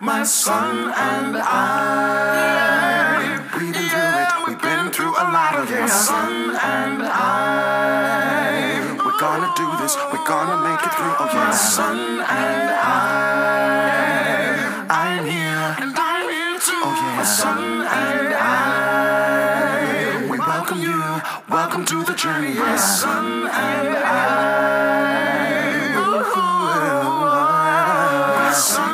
my son and I. We've been through it, we've been through a lot of My son and I. We're gonna do this, we're gonna make it through. Oh My son and I. I'm here. And I'm here too. Oh, yeah. My son and I. We welcome you, welcome to the journey. My son and I. My son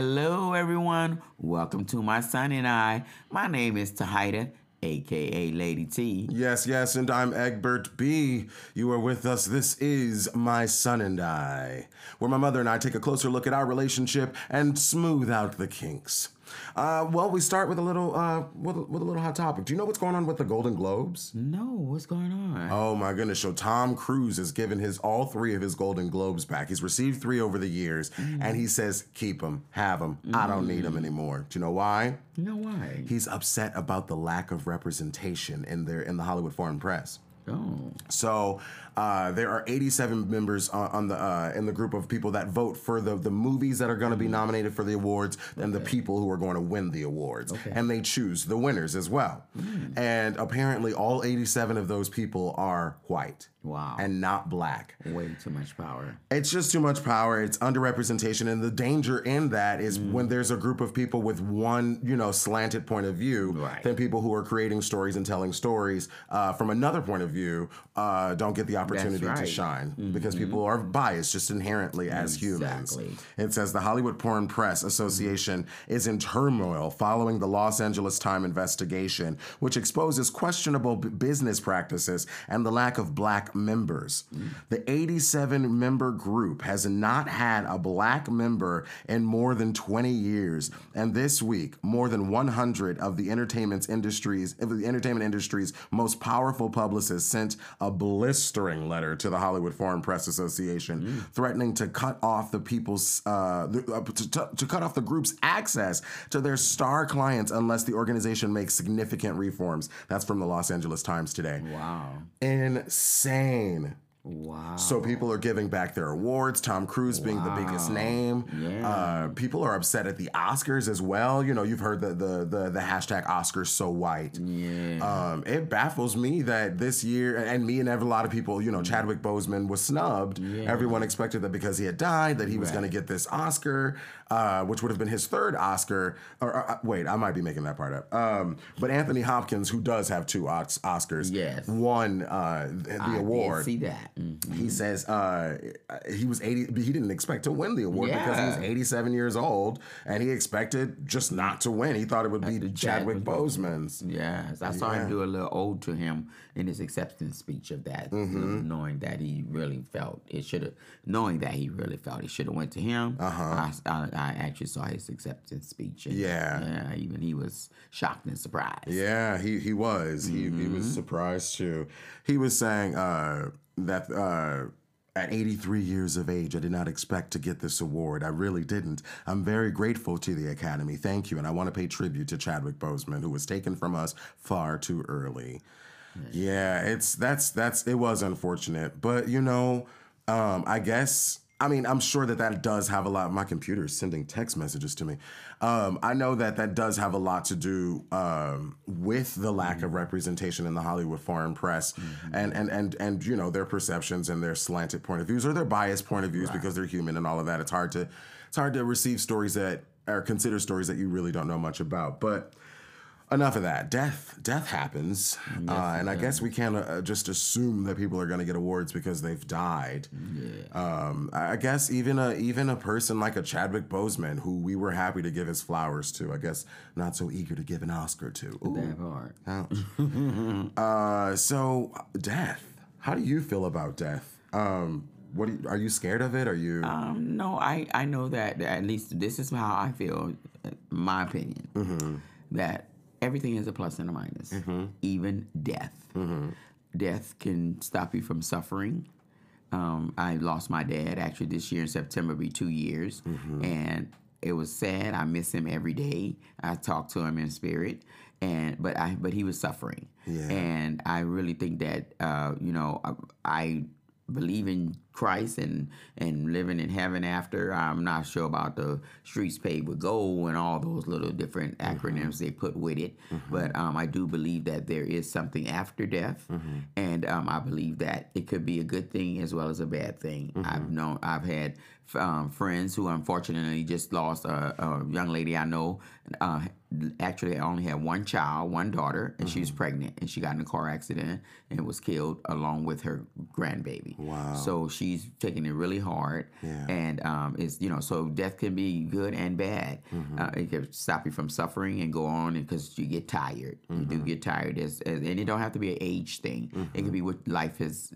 Hello, everyone. Welcome to my son and I. My name is Tahida, aka Lady T. Yes, yes, and I'm Egbert B. You are with us. This is My Son and I, where my mother and I take a closer look at our relationship and smooth out the kinks. Uh, well, we start with a little, uh, with, a- with a little hot topic. Do you know what's going on with the Golden Globes? No, what's going on? Oh my goodness! So Tom Cruise has given his all three of his Golden Globes back. He's received three over the years, and he says, "Keep them, have them. I don't need them anymore." Do you know why? You know why? He's upset about the lack of representation in their in the Hollywood Foreign Press. Oh, So uh, there are 87 members on, on the uh, in the group of people that vote for the the movies that are going to be nominated for the awards and the people who are going to win the awards, Okay. and they choose the winners as well. And apparently, all 87 of those people are white. Wow. And not black. way too much power. It's just too much power. It's underrepresentation, and the danger in that is Mm. when there's a group of people with one, you know, slanted point of view, Right. then people who are creating stories and telling stories uh, from another point of view uh, don't get the opportunity to right. Mm-hmm. shine because people are biased just inherently as humans. Exactly. It says the Hollywood Foreign Press Association is in turmoil following the Los Angeles Times investigation, which exposes questionable b- business practices and the lack of black members. The 87 member group has not had a black member in more than 20 years, and this week, more than 100 of the entertainment industries, of the entertainment industry's most powerful publicists sent a blistering letter to the Hollywood Foreign Press Association, threatening to cut off the people's uh, uh, to, to, to cut off the group's access to their star clients unless the organization makes significant reforms. That's from the Los Angeles Times today. Wow. Insane. Wow. So people are giving back their awards. Tom Cruise being the biggest name. Yeah. Uh, people are upset at the Oscars as well. You know, you've heard the the the, the hashtag Oscars so white. yeah. Um, it baffles me that this year, and me and a lot of people, you know, Chadwick Boseman was snubbed. Yeah. Everyone expected that because he had died, that he was Right. going to get this Oscar, uh, which would have been his third Oscar. Or, uh, wait, I might be making that part up. Um, but Anthony Hopkins, who does have two Oscars, Yes. won uh, the I award. See that. Mhm. He says uh, he was 80, he didn't expect to win the award because he was 87 years old and he expected just not to win. He thought it would be the Chadwick Chadwick Boseman's. Yes, I saw Yeah. him do a little ode to him in his acceptance speech of that, Mm-hmm. knowing that he really felt it should have, knowing that he really felt it should have went to him. Uh-huh. I, I, I actually saw his acceptance speech. And, Yeah. yeah, even he was shocked and surprised. Yeah, he, he was. He, he Mm-hmm. was surprised too. He was saying uh, that uh, at 83 years of age, I did not expect to get this award. I really didn't. I'm very grateful to the Academy. Thank you. And I want to pay tribute to Chadwick Boseman, who was taken from us far too early. Yeah, it's that's that's it was unfortunate, but you know, um, I guess I mean I'm sure that that does have a lot. My computer is sending text messages to me. Um, I know that that does have a lot to do um, with the lack of representation in the Hollywood foreign press, and and and and you know their perceptions and their slanted point of views or their biased point of views because they're human and all of that. It's hard to it's hard to receive stories that or consider stories that you really don't know much about, but enough of that. Death, death happens, uh, and I guess we can't uh, just assume that people are going to get awards because they've died. Um, I guess even a even a person like a Chadwick Boseman, who we were happy to give his flowers to, I guess not so eager to give an Oscar to. Ooh. That part. Uh, so death. How do you feel about death? Um, what you, are you scared of it? Are you? Um, no, I, I know that at least this is how I feel, uh, my opinion, Mm-hmm. that everything is a plus and a minus, even death. Mm-hmm. Death can stop you from suffering. Um, I lost my dad actually this year in September, be two years, Mm-hmm. and it was sad. I miss him every day. I talk to him in spirit, and but I but he was suffering, Yeah. and I really think that uh, you know I, I believe in Christ and and living in heaven after. I'm not sure about the streets paved with gold and all those little different acronyms they put with it, but um, I do believe that there is something after death, and um, I believe that it could be a good thing as well as a bad thing. I've known I've had um, friends who unfortunately just lost a, a young lady I know. Uh, actually, I only had one child, one daughter, and she was pregnant, and she got in a car accident and was killed along with her grandbaby. Wow. So she's taking it really hard, Yeah. and um, it's you know so death can be good and bad. Mm-hmm. Uh, it can stop you from suffering and go on because you get tired. You Mm-hmm. do get tired, as, as, and it don't have to be an age thing. It can be what life has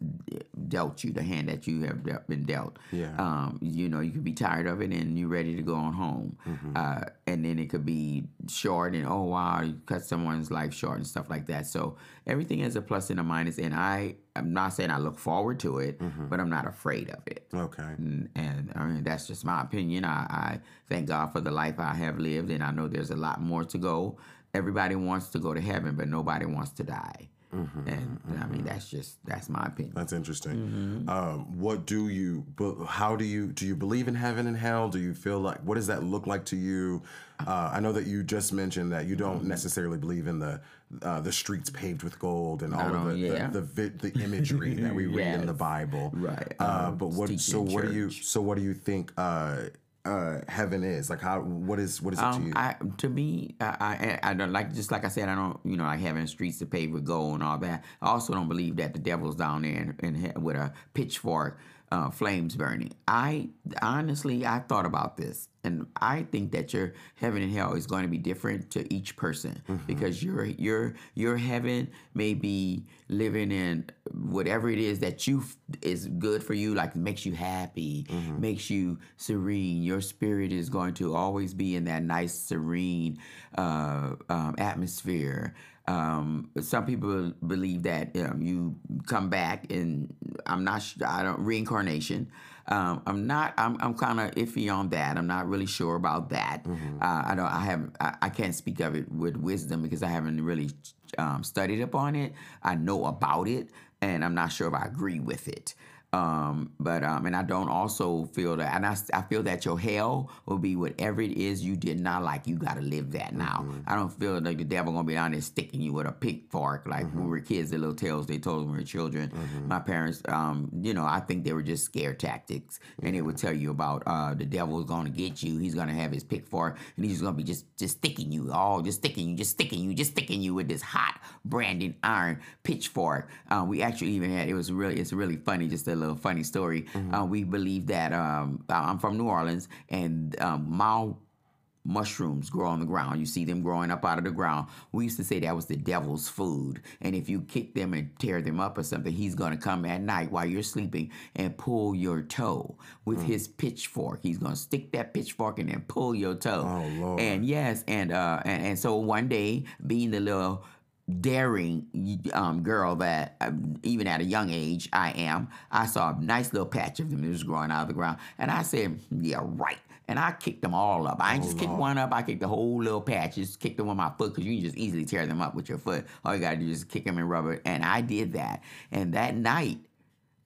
dealt you, the hand that you have been dealt. Yeah. Um, you know, you could be tired of it and you're ready to go on home. Mm-hmm. Uh, and then it could be short and oh wow, you cut someone's life short and stuff like that. So everything is a plus and a. And I, I'm not saying I look forward to it, Mm-hmm. but I'm not afraid of it. Okay. And, and I mean, that's just my opinion. I, I thank God for the life I have lived, and I know there's a lot more to go. Everybody wants to go to heaven, but nobody wants to die. Mm-hmm, and I mean, that's just that's my opinion. That's interesting. Mm-hmm. Um, what do you? But how do you? Do you believe in heaven and hell? Do you feel like? What does that look like to you? Uh, I know that you just mentioned that you Mm-hmm. don't necessarily believe in the uh, the streets paved with gold and all of the yeah. the, the, the imagery that we read in the Bible. Right. Uh, Um, but what? So what do you? So what do you think? Uh, uh, heaven is like how? What is? What is it to Um, you? I to me, I, I I don't like just like I said, I don't you know like having streets to pave with gold and all that. I also don't believe that the devil's down there and, and with a pitchfork, uh, flames burning. I honestly, I thought about this, and I think that your heaven and hell is going to be different to each person because your your your heaven may be living in whatever it is that you f- is good for you, like makes you happy, makes you serene. Your spirit is going to always be in that nice, serene uh, um, atmosphere. Um, some people believe that um, you come back, and I'm not. I don't reincarnation. Um, I'm not. I'm. I'm kind of iffy on that. I'm not really sure about that. Uh, I don't. I haven't. I, I can't speak of it with wisdom because I haven't really um, studied upon it. I know about it, and I'm not sure if I agree with it. Um, but um, and I don't also feel that, and I, I feel that your hell will be whatever it is you did not like. You got to live that now. I don't feel like the devil gonna be down there sticking you with a pitchfork like when we were kids. The little tales they told when we were children. My parents, um, you know, I think they were just scare tactics, and they would tell you about uh, the devil's gonna get you. He's gonna have his pitchfork, and he's gonna be just just sticking you, all just sticking you, just sticking you, just sticking you with this hot branding iron pitchfork. Uh, we actually even had it was really it's really funny, just a little funny story. Uh, we believe that um, I'm from New Orleans, and um, Mao mushrooms grow on the ground. You see them growing up out of the ground. We used to say that was the devil's food. And if you kick them and tear them up or something, he's going to come at night while you're sleeping and pull your toe with his pitchfork. He's going to stick that pitchfork in and pull your toe. Oh, Lord. And yes, and uh and, and so one day being the little daring um, girl that um, even at a young age I am, I saw a nice little patch of them that was growing out of the ground, and I said, "Yeah, right." And I kicked them all up. I ain't just kicked one up. I kicked the whole little patch. Just kicked them with my foot because you can just easily tear them up with your foot. All you gotta do is kick them in rubber. And I did that. And that night,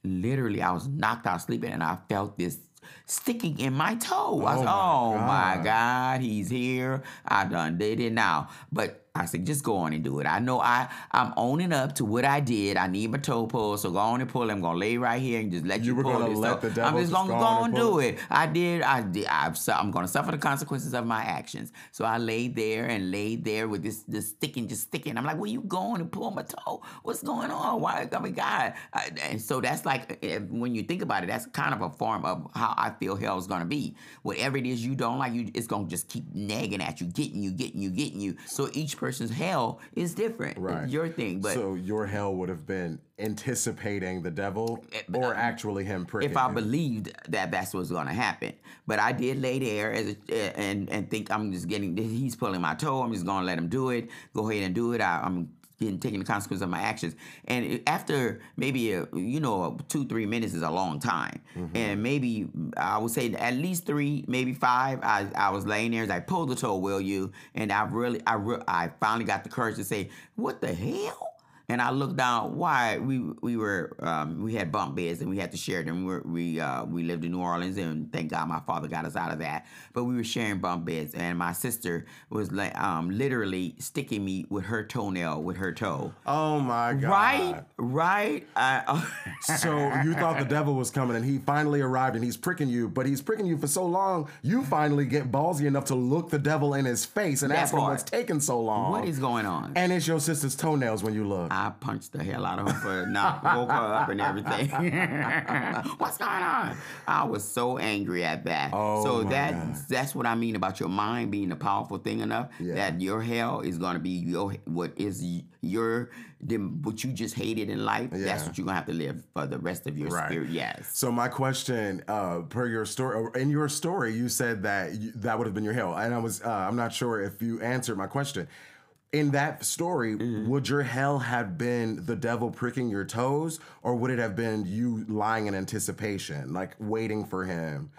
literally, I was knocked out sleeping, and I felt this sticking in my toe. I Oh was, my oh my God. God, he's here. I done did it now. But I said, just go on and do it. I know I, I'm owning up to what I did. I need my toe pulled, so go on and pull it. I'm gonna lay right here and just let you, You were pull gonna this let toe. the I'm just gonna go on and do it. I did. I did. I've, su- I'm gonna suffer the consequences of my actions. So I laid there and laid there with this, this sticking, just sticking. I'm like, where you going and pull my toe? What's going on? Why? I mean, God. I, and so that's like, eh, when you think about it, that's kind of a form of how I feel hell is gonna be. Whatever it is you don't like, you it's gonna just keep nagging at you, getting you, getting you, getting you. So each person's hell is different. Right. It's your thing, but. so your hell would have been anticipating the devil or actually him pricking Eh, if I you? believed that that's what's going to happen. But I did lay there as a, and and think I'm just getting he's pulling my toe. I'm just going to let him do it. Go ahead and do it. I, I'm getting taking the consequences of my actions. And after maybe a, you know two three minutes is a long time, mm-hmm. and maybe I would say at least three, maybe five. I I was laying there as I pulled the toe. Will you? And I really I re- I finally got the courage to say, "What the hell." And I looked down. Why we we were um, we had bunk beds and we had to share them. We were, we uh, we lived in New Orleans and thank God my father got us out of that. But we were sharing bunk beds and my sister was like um, literally sticking me with her toenail with her toe. Oh my God. Right, right. I, So you thought the devil was coming and he finally arrived and he's pricking you, but he's pricking you for so long, you finally get ballsy enough to look the devil in his face and That ask him what's taking so long. what is going on? And it's your sister's toenails when you look. I punched the hell out of her for not woke her up and everything. What's going on? I was so angry at that. Oh, so my that God. that's what I mean about your mind being a powerful thing enough Yeah. that your hell is going to be your what is your what you just hated in life. That's what you're gonna have to live for the rest of your Right. spirit. Yes. So my question, uh, per your story, in your story, you said that you, that would have been your hell, and I was, uh, I'm not sure if you answered my question. In that story, Mm-hmm. would your hell have been the devil pricking your toes, or would it have been you lying in anticipation, like waiting for him?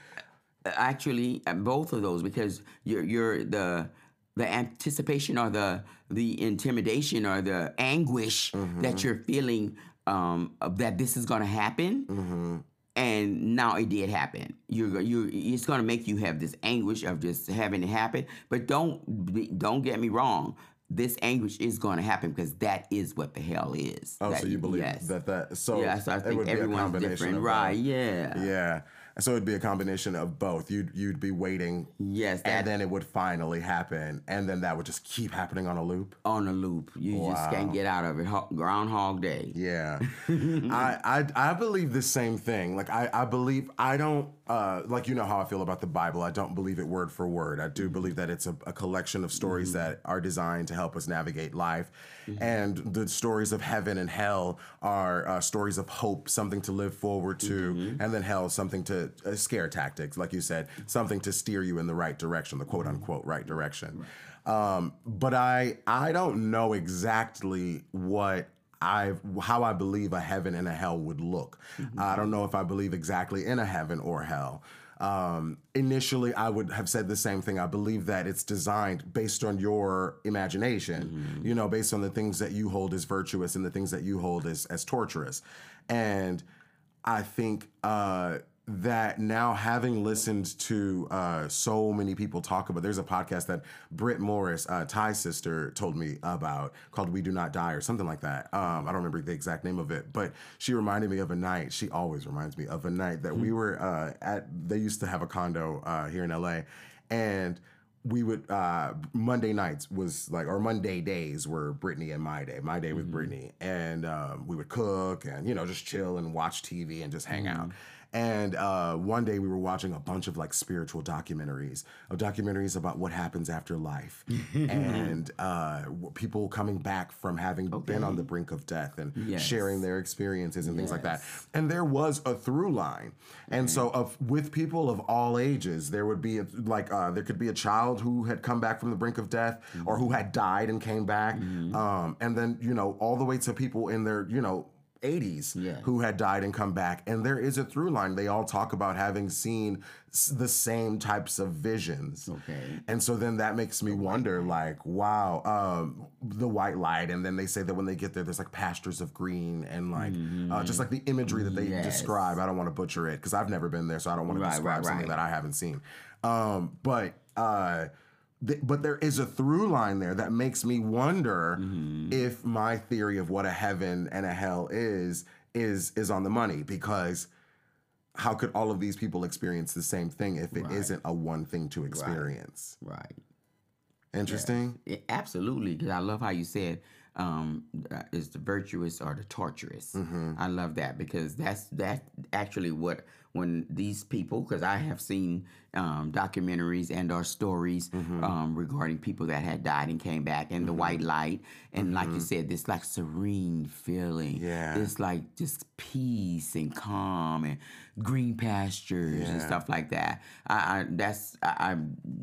actually uh, both of those because you're you're the the anticipation or the the intimidation or the anguish that you're feeling um that this is going to happen and now it did happen you're you it's going to make you have this anguish of just having it happen but don't don't get me wrong this anguish is going to happen because that is what the hell is Oh, That- so you believe yes. that that so yeah so i it think would everyone's different right both. yeah Yeah. So it'd be a combination of both. You'd you'd be waiting, yes that and then it would finally happen, and then that would just keep happening on a loop. on a loop. You just can't get out of it. Groundhog Day. Yeah, I, I I believe the same thing. Like I I believe I don't uh like you know how I feel about the Bible. I don't believe it word for word. I do believe that it's a, a collection of stories that are designed to help us navigate life, and the stories of heaven and hell are uh, stories of hope, something to live forward to, and then hell, something to uh, scare tactics, like you said, something to steer you in the right direction, the quote unquote right direction. Um, but I I don't know exactly what I how I believe a heaven and a hell would look. I don't know if I believe exactly in a heaven or hell. Um, initially, I would have said the same thing. I believe that it's designed based on your imagination, you know, based on the things that you hold as virtuous and the things that you hold as as torturous. And I think uh, that now having listened to uh, so many people talk about, there's a podcast that Britt Morris, uh, Ty's sister, told me about called "We Do Not Die" or something like that. Um, I don't remember the exact name of it, but she reminded me of a night. She always reminds me of a night that we were uh, at. They used to have a condo uh, here in LA, and we would uh Monday nights was like or Monday days were Brittany and my day. My day with Brittany, and um, we would cook and you know just chill and watch TV and just hang out. And uh, one day we were watching a bunch of like spiritual documentaries, of documentaries about what happens after life, and uh, people coming back from having been on the brink of death and Yes. sharing their experiences and things like that. And there was a through line, and so of with people of all ages, there would be a, like uh, there could be a child who had come back from the brink of death, or who had died and came back, um, and then you know all the way to people in their you know. 80s Yeah. who had died and come back and there is a through line they all talk about having seen s- the same types of visions Okay. and so then that makes me wonder, like, wow, um, the white light, and then they say that when they get there, there's like pastures of green, and like uh, just like the imagery that they Yes. describe. I don't want to butcher it because I've never been there, so I don't want to describe right, something that I haven't seen. Um, but uh, th- but there is a through line there that makes me wonder Mm-hmm. if my theory of what a heaven and a hell is is is on the money because how could all of these people experience the same thing if it Right. not a one thing to experience? Right. Interesting. Yeah, absolutely, because I love how you said um, uh, is the virtuous or the torturous. Mm-hmm. I love that because that's that's actually what when these people because I have seen um, documentaries and our stories Mm-hmm. um, regarding people that had died and came back and the white light and like you said this like serene feeling. Mm-hmm. Yeah. It's like just peace and calm and green pastures and stuff like that. I, I that's I, I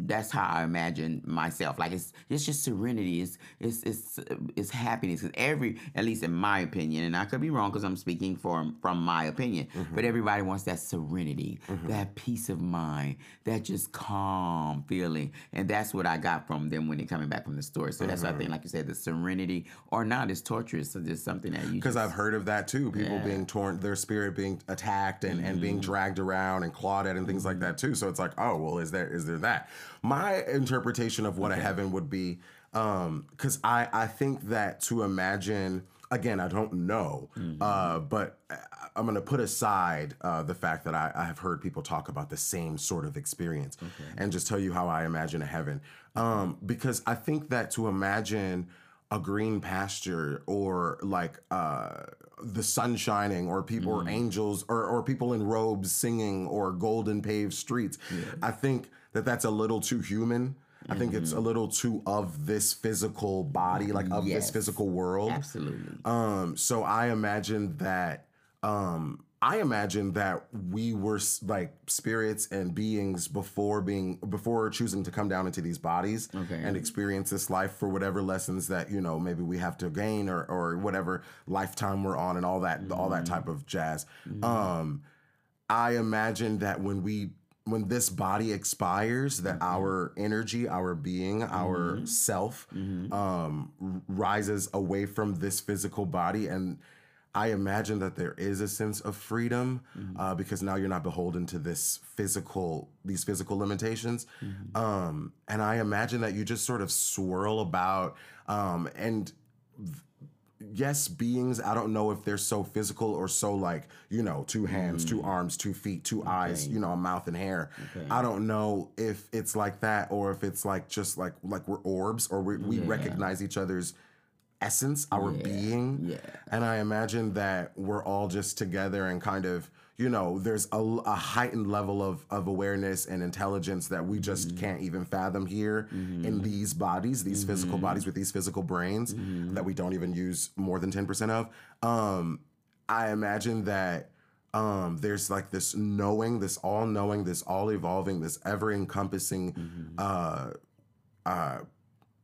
that's how I imagine myself. Like it's it's just serenity. It's it's it's it's happiness. Because every, at least in my opinion, and I could be wrong because I'm speaking from from my opinion, but everybody wants that serenity, that peace of mind, that just calm feeling, and that's what I got from them when they're coming back from the store. So that's why I uh-huh. think, like you said, the serenity or not is torturous. So just something that you Because I've heard of that too. People Yeah. Mm-hmm. being torn, their spirit being attacked and, and being mm-hmm. dragged around and clawed at and things like that mm-hmm. too. So it's like, oh well, is there is there that? My interpretation of what a heaven would be, um, because I I think that to imagine again, I don't know, Mm-hmm. uh, but I- I'm going to put aside uh, the fact that I, I have heard people talk about the same sort of experience and just tell you how I imagine a heaven. Um, because I think that to imagine a green pasture or like uh, the sun shining or people or angels or, or people in robes singing or golden paved streets, I think that that's a little too human. I think it's a little too of this physical body, like of this physical world. absolutely. Um, so I imagine that um I imagine that we were s- like spirits and beings before being before choosing to come down into these bodies Okay. and experience this life for whatever lessons that you know maybe we have to gain or or whatever lifetime we're on and all that all that type of jazz. Um I imagine that when we when this body expires that our energy our being our self um rises away from this physical body. And I imagine that there is a sense of freedom uh, because now you're not beholden to this physical, these physical limitations. Um, and I imagine that you just sort of swirl about um, and yes, beings, I don't know if they're so physical or so like, you know, two hands, two mm. arms, two feet, two eyes, you know, a mouth and hair. I don't know if it's like that or if it's like just like like we're orbs or we, we recognize each other's essence, our being. yeah. And I imagine that we're all just together and kind of, you know, there's a, a heightened level of, of awareness and intelligence that we just Mm-hmm. can't even fathom here in these bodies, these physical Mm-hmm. bodies with these physical brains that we don't even use more than 10% of. Um, I imagine that um, there's like this knowing, this all knowing, this all evolving, this ever encompassing Mm-hmm. uh, uh,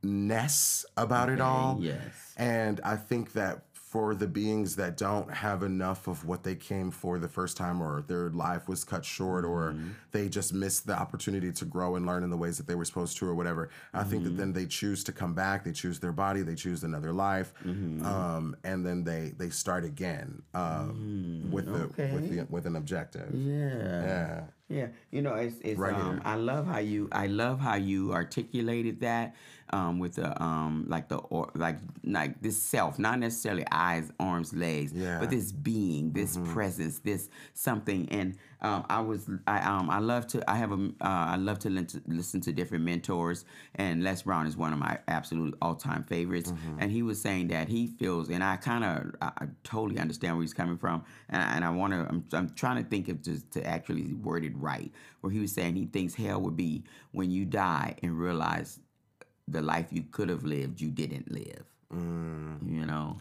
ness about it all. Yes. And I think that for the beings that don't have enough of what they came for the first time, or their life was cut short, or they just missed the opportunity to grow and learn in the ways that they were supposed to, or whatever, I think that then they choose to come back. They choose their body. They choose another life, um, and then they they start again um, with the with the with an objective. Yeah. Yeah. Yeah, you know, it's it's. Right um. I love how you I love how you articulated that um, with the um like the or like like this self, not necessarily eyes, arms, legs, Yeah. but this being, this presence, this something. And um, I was I um I love to I have a uh, I love to, listen to different mentors, and Les Brown is one of my absolute all time favorites. And he was saying that he feels, and I kind of I, I totally understand where he's coming from, and, and I want to I'm, I'm trying to think of just to actually word it right, where he was saying he thinks hell would be when you die and realize the life you could have lived you didn't live. You know.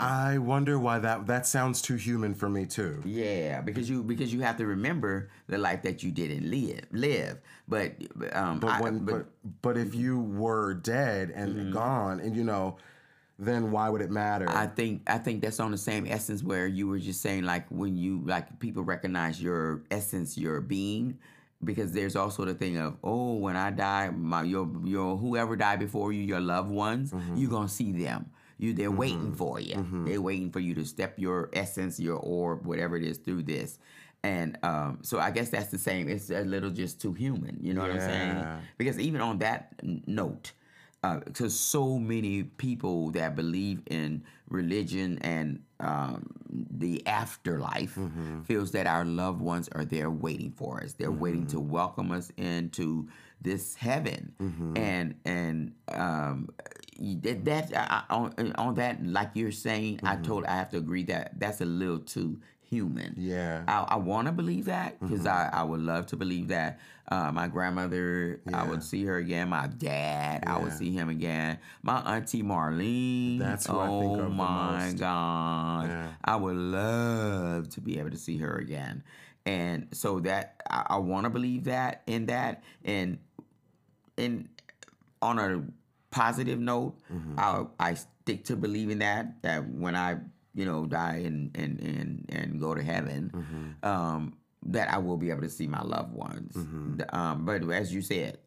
I wonder why that that sounds too human for me too. Yeah, because you because you have to remember the life that you didn't live live. But um, But I- when but, but if you were dead and Mm-hmm. gone and you know, then why would it matter? I think I think that's on the same essence where you were just saying like when you like people recognize your essence, your being, because there's also the thing of oh when I die, my your your whoever died before you, your loved ones, mm-hmm. you're gonna see them. You they're mm-hmm. waiting for you. Mm-hmm. They're waiting for you to step your essence, your orb, whatever it is through this. And um, so I guess that's the same. It's a little just too human. You know what I'm saying? Because even on that note, uh, because so many people that believe in religion and um, the afterlife feels that our loved ones are there waiting for us. They're waiting to welcome us into this heaven, and and um, that, that on, on that, like you're saying, I told I have to agree that that's a little too human. Yeah. I, I want to believe that because I, I would love to believe that. Uh, my grandmother, yeah. I would see her again. My dad, yeah. I would see him again. My auntie Marlene. That's who oh I think of the my most. God. Yeah. I would love to be able to see her again. And so that I, I want to believe that in that. And and on a positive note, Mm-hmm. I I stick to believing that that when I you know die and and and and go to heaven, Mm-hmm. um, that I will be able to see my loved ones. Mm-hmm. Um, but as you said,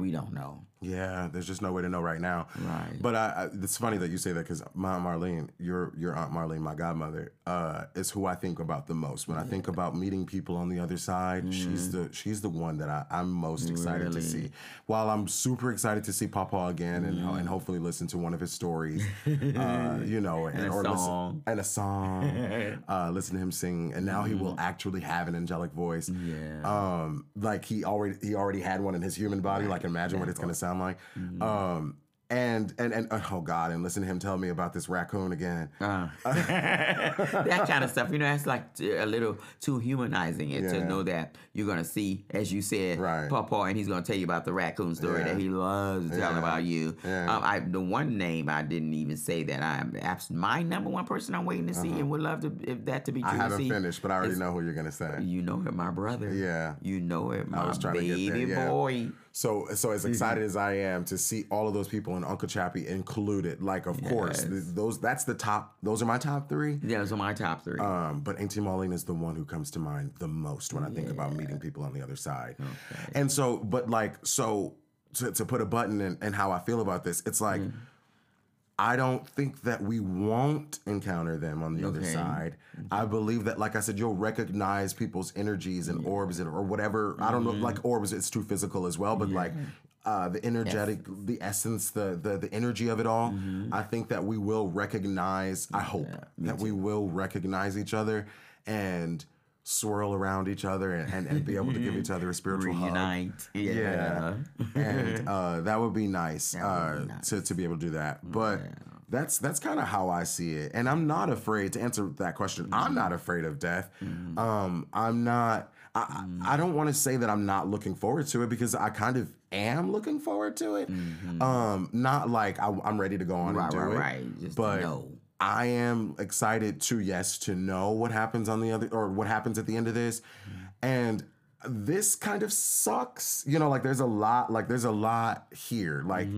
we don't know. Yeah, there's just no way to know right now. Right. But I, I it's funny that you say that because my Aunt Marlene, your your Aunt Marlene, my godmother, uh, is who I think about the most when I think about meeting people on the other side. She's the she's the one that I, I'm most excited Mm-hmm. Really? to see. While I'm super excited to see Papa again and Mm-hmm. and hopefully listen to one of his stories, uh, you know, and, a or song. listen and a song, uh, listen to him sing, and now he will actually have an angelic voice. Mm-hmm. Yeah. Um, like he already he already had one in his human body. Like imagine what it's gonna sound like. Mm-hmm. Um, and and and oh god, and listen to him tell me about this raccoon again. Uh, that kind of stuff, you know, that's like a little too humanizing it Yeah. to know that you're gonna see, as you said, Right. Papa, and he's gonna tell you about the raccoon story Yeah. that he loves telling Yeah. about you. Um, I the one name I didn't even say that I'm my number one person I'm waiting to see and would love to if that to be true. Uh-huh. I haven't finished, but I already know who you're gonna say. You know it, my brother. Yeah. You know it, my was trying to get there, baby boy. So so as excited as I am to see all of those people and Uncle Chappie included, like of course th- those that's the top. Those are my top three. Yeah, those are my top three. Um, but Auntie Marlene is the one who comes to mind the most when I think about meeting people on the other side. And so, but like, so to, to put a button in, in how I feel about this, it's like, I don't think that we won't encounter them on the other Okay. side. Mm-hmm. I believe that, like I said, you'll recognize people's energies and orbs and, or whatever. I don't know, like mm-hmm. orbs, it's too physical as well, but like uh, the energetic, the essence, the, the the energy of it all. Mm-hmm. I think that we will recognize. I hope that we will recognize each other and swirl around each other and, and, and be able to give each other a spiritual hug. Reunite. Yeah. Yeah. and uh, that would be nice, would uh, be nice. to to be able to do that. But that's that's kind of how I see it, and I'm not afraid to answer that question. Mm-hmm. I'm not afraid of death. Um, I'm not. I, Mm-hmm. I I don't want to say that I'm not looking forward to it because I kind of am looking forward to it. Um, not like I, I'm ready to go on Mm-hmm. Right, and do right, it, right. Just but know. I am excited to yes to know what happens on the other or what happens at the end of this, and this kind of sucks. You know, like there's a lot, like there's a lot here, like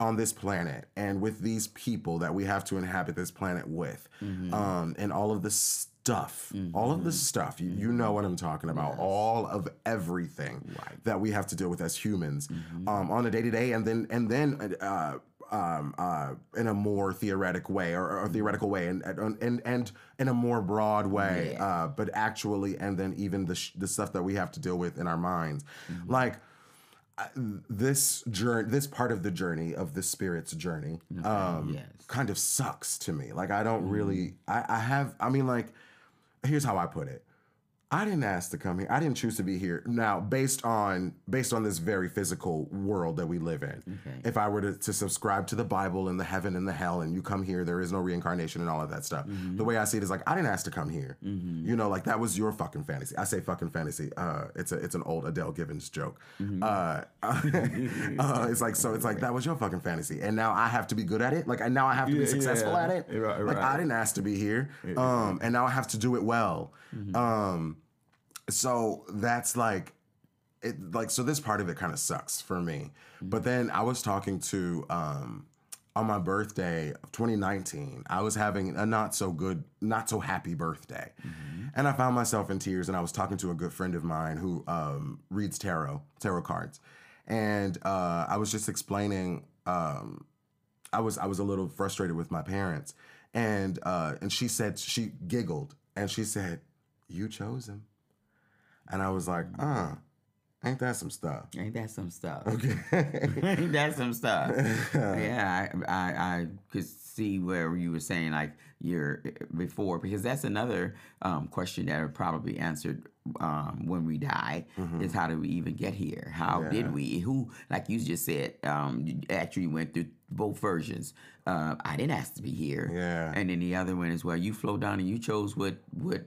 on this planet, and with these people that we have to inhabit this planet with, um, and all of the stuff, all of the stuff. You, you know what I'm talking about. All of everything that we have to deal with as humans um, on a day to day, and then and then. Uh, um, uh, in a more theoretic way or, or theoretical way and, and and and in a more broad way uh, but actually and then even the, sh- the stuff that we have to deal with in our minds. Like I- this journey this part of the journey of the spirit's journey um, yes. kind of sucks to me. Like i don't really I, I have i mean like here's how i put it I didn't ask to come here. I didn't choose to be here. Now, based on based on this very physical world that we live in, if I were to, to subscribe to the Bible and the heaven and the hell, and you come here, there is no reincarnation and all of that stuff. The way I see it is like I didn't ask to come here. You know, like that was your fucking fantasy. I say fucking fantasy. Uh, it's a it's an old Adele Givens joke. Uh, uh, it's like so. It's like that was your fucking fantasy, and now I have to be good at it. Like, and now I have to be successful yeah. at it. Right, like right. I didn't ask to be here, um, and now I have to do it well. Um, so that's like it like so this part of it kind of sucks for me. But then i was talking to um on my birthday of 2019 i was having a not so good not so happy birthday. And i found myself in tears and i was talking to a good friend of mine who um reads tarot tarot cards. And uh i was just explaining um I was I was a little frustrated with my parents, and uh, and she said she giggled and she said, "You chose him," and I was like, "Uh, ain't that some stuff?" Ain't that some stuff? Okay. Ain't that some stuff? yeah, I, I I could see where you were saying like you're before because that's another um, question that are probably answered um, when we die is how did we even get here? How Yeah. did we? Who like you just said um, you actually went through both versions. Uh, I didn't ask to be here. Yeah. and then the other one is well you flow down and you chose what what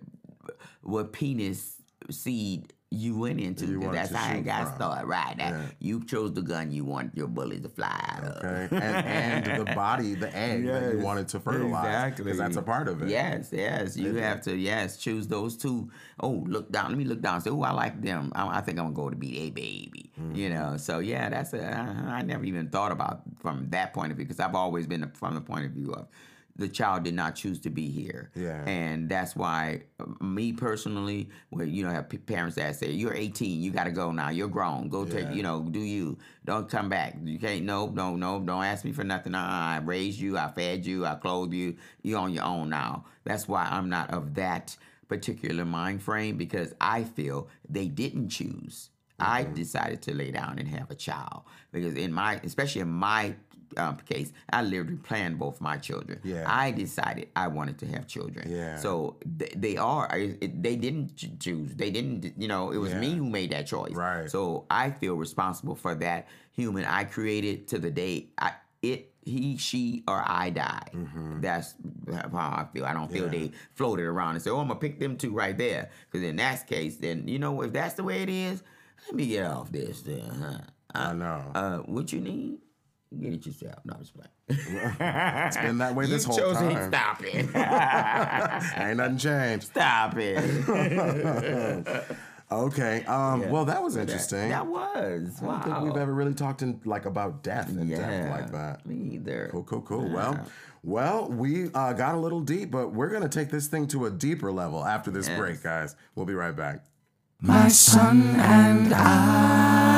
what penis seed you went into. You that's how it got from. started. Right. That, Yeah. You chose the gun you want your bullet to fly out of. Okay, and, and the body, the egg that you wanted to fertilize, Exactly. because that's a part of it. Yes, yes. You have to, yes, choose those two. Oh, look down. Let me look down. Say, oh, I like them. I, I think I'm gonna go to be a baby. Mm-hmm. You know. So yeah, that's a. I, I never even thought about from that point of view because I've always been from the point of view of the child did not choose to be here. Yeah. And that's why uh, me personally, when you know have parents that say you're 18, you got to go now. You're grown. Go take. You know, do you? Don't come back. You can't. No, no, no. Don't ask me for nothing. Uh, I raised you. I fed you. I clothed you. You're on your own now. That's why I'm not of that particular mind frame because I feel they didn't choose. I Mm-hmm. decided to lay down and have a child because in my, especially in my um, case, I literally planned both my children. Yeah. I decided I wanted to have children. Yeah. So th- they are. I- It, they didn't choose. They didn't. You know, it was me who made that choice. Right. So I feel responsible for that human I created to the day I it he she or I die. That's how I feel. I don't feel Mm-hmm. Yeah. they floated around and say, "Oh, I'm gonna pick them two right there." Because in that case, then you know if that's the way it is, let me get off this. Then, huh? I know. Uh, what you need? Get it yourself. No, I'm just playing. it's been that way this you whole chose it. time. Stop it. Ain't nothing changed. Stop it. Okay. Um. Yeah. Well, that was interesting. That, was. I Wow. don't think we've ever really talked in like about death and yeah. death like that. Me either. Cool, cool, cool. Well, well, we uh, got a little deep, but we're gonna take this thing to a deeper level after this Yes. break, guys. We'll be right back. My son and I.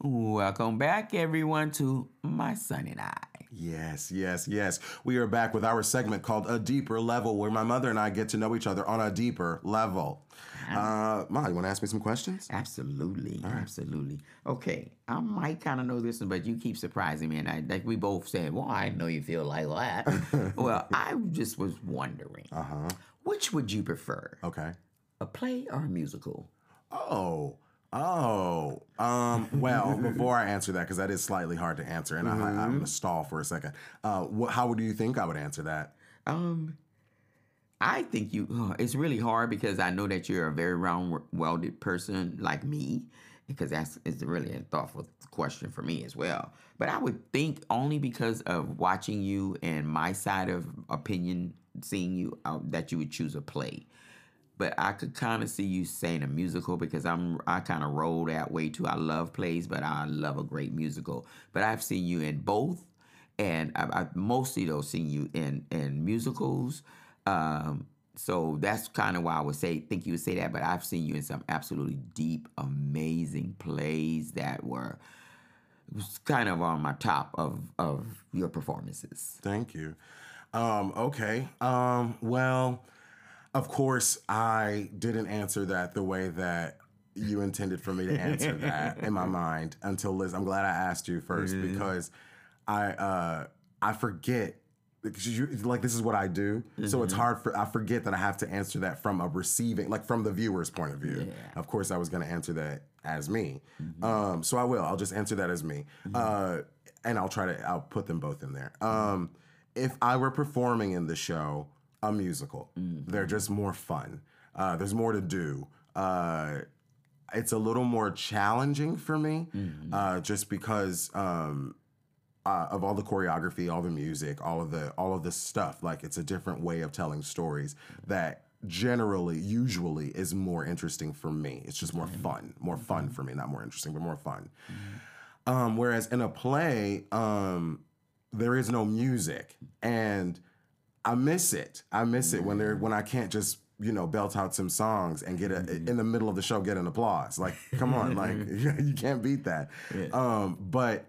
Welcome back, everyone, to my son and I. Yes, yes, yes. We are back with our segment called A Deeper Level, where my mother and I get to know each other on a deeper level. Uh, Ma, you want to ask me some questions? Absolutely, absolutely. Okay, I might kind of know this one, but you keep surprising me, and I like we both said, "Well, I know you feel like that." well, I just was wondering, Uh huh. which would you prefer, Okay. a play or a musical? Oh, oh. Um. Well, before I answer that, because that is slightly hard to answer, and I, I'm gonna stall for a second. Uh, wh- how would you think I would answer that? Um, I think you. uh, It's really hard because I know that you're a very round-welded person like me, because that's it's really a thoughtful question for me as well. But I would think only because of watching you and my side of opinion, seeing you, uh, that you would choose a play. But I could kind of see you saying a musical because I'm I kind of roll that way too. I love plays, but I love a great musical. But I've seen you in both, and I've, I've mostly though seen you in in musicals. Um, so that's kind of why I would say think you would say that. But I've seen you in some absolutely deep, amazing plays that were was kind of on my top of of your performances. Thank you. Um, okay. Um, well, of course, I didn't answer that the way that you intended for me to answer that in my mind until Liz. I'm glad I asked you 1st because I uh, I forget because you, like this is what I do, so it's hard for I forget that I have to answer that from a receiving, like from the viewer's point of view. Of course, I was going to answer that as me, um, so I will. I'll just answer that as me, uh, and I'll try to. I'll put them both in there. Um, if I were performing in the show, a musical, they're just more fun. Uh, there's more to do. Uh, it's a little more challenging for me, uh, just because um, uh, of all the choreography, all the music, all of the all of the stuff. Like it's a different way of telling stories that generally, usually, is more interesting for me. It's just more fun, more fun for me, not more interesting, but more fun. Um, whereas in a play, um, there is no music, and I miss it. I miss it when they're mm. when I can't just you know belt out some songs and get a mm-hmm. in the middle of the show get an applause. Like, come on, like you can't beat that. Um, but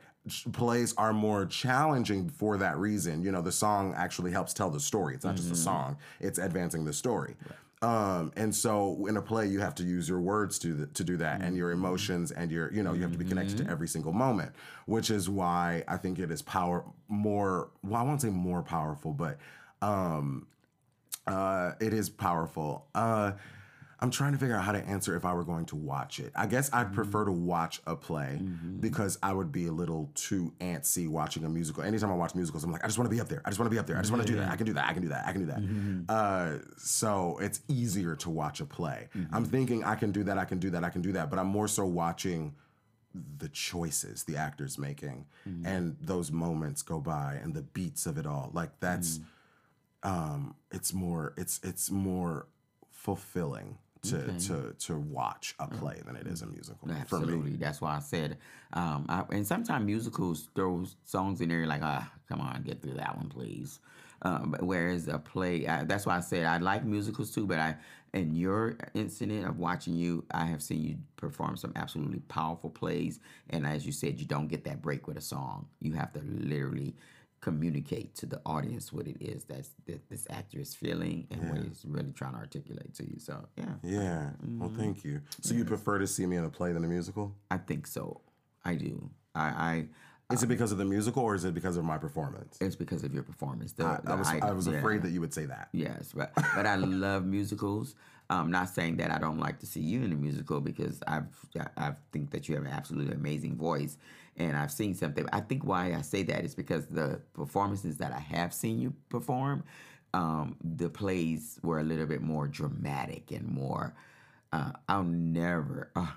plays are more challenging for that reason. You know, the song actually helps tell the story. It's not just a mm-hmm. song; it's advancing the story. Um, and so in a play, you have to use your words to the, to do that, and your mm-hmm. emotions, and your you know you have to be connected to every single moment, which is why I think it is power more. Well, I won't say more powerful, but um, uh, it is powerful. Uh, I'm trying to figure out how to answer if I were going to watch it. I guess I'd prefer to watch a play because I would be a little too antsy watching a musical. Anytime I watch musicals, I'm like, I just want to be up there. I just want to be up there. I just want to do that. I can do that. I can do that. I can do that. Uh, so it's easier to watch a play. I'm thinking I can do that. I can do that. I can do that. But I'm more so watching the choices the actors making and those moments go by and the beats of it all like that's um it's more it's it's more fulfilling to to to watch a play than it is a musical for Absolutely. me That's why I said, um, I, and sometimes musicals throw songs in there like, ah, come on, get through that one, please. Um, whereas a play, I, that's why I said I like musicals too. But I, in your incident of watching you, I have seen you perform some absolutely powerful plays. And as you said, you don't get that break with a song. You have to literally communicate to the audience what it is that's, that this actor is feeling and what he's really trying to articulate to you. So yeah. yeah well thank you so you prefer to see me in a play than a musical I think so. I do. I, I is it because of the musical or is it because of my performance it's because of your performance. The, I, the I was I was yeah. afraid that you would say that Yes, but but I love musicals. I'm not saying that I don't like to see you in a musical because I've I think that you have an absolutely amazing voice, and I've seen something. I think why I say that is because the performances that I have seen you perform, um, the plays were a little bit more dramatic and more. Uh, I'll never. Uh,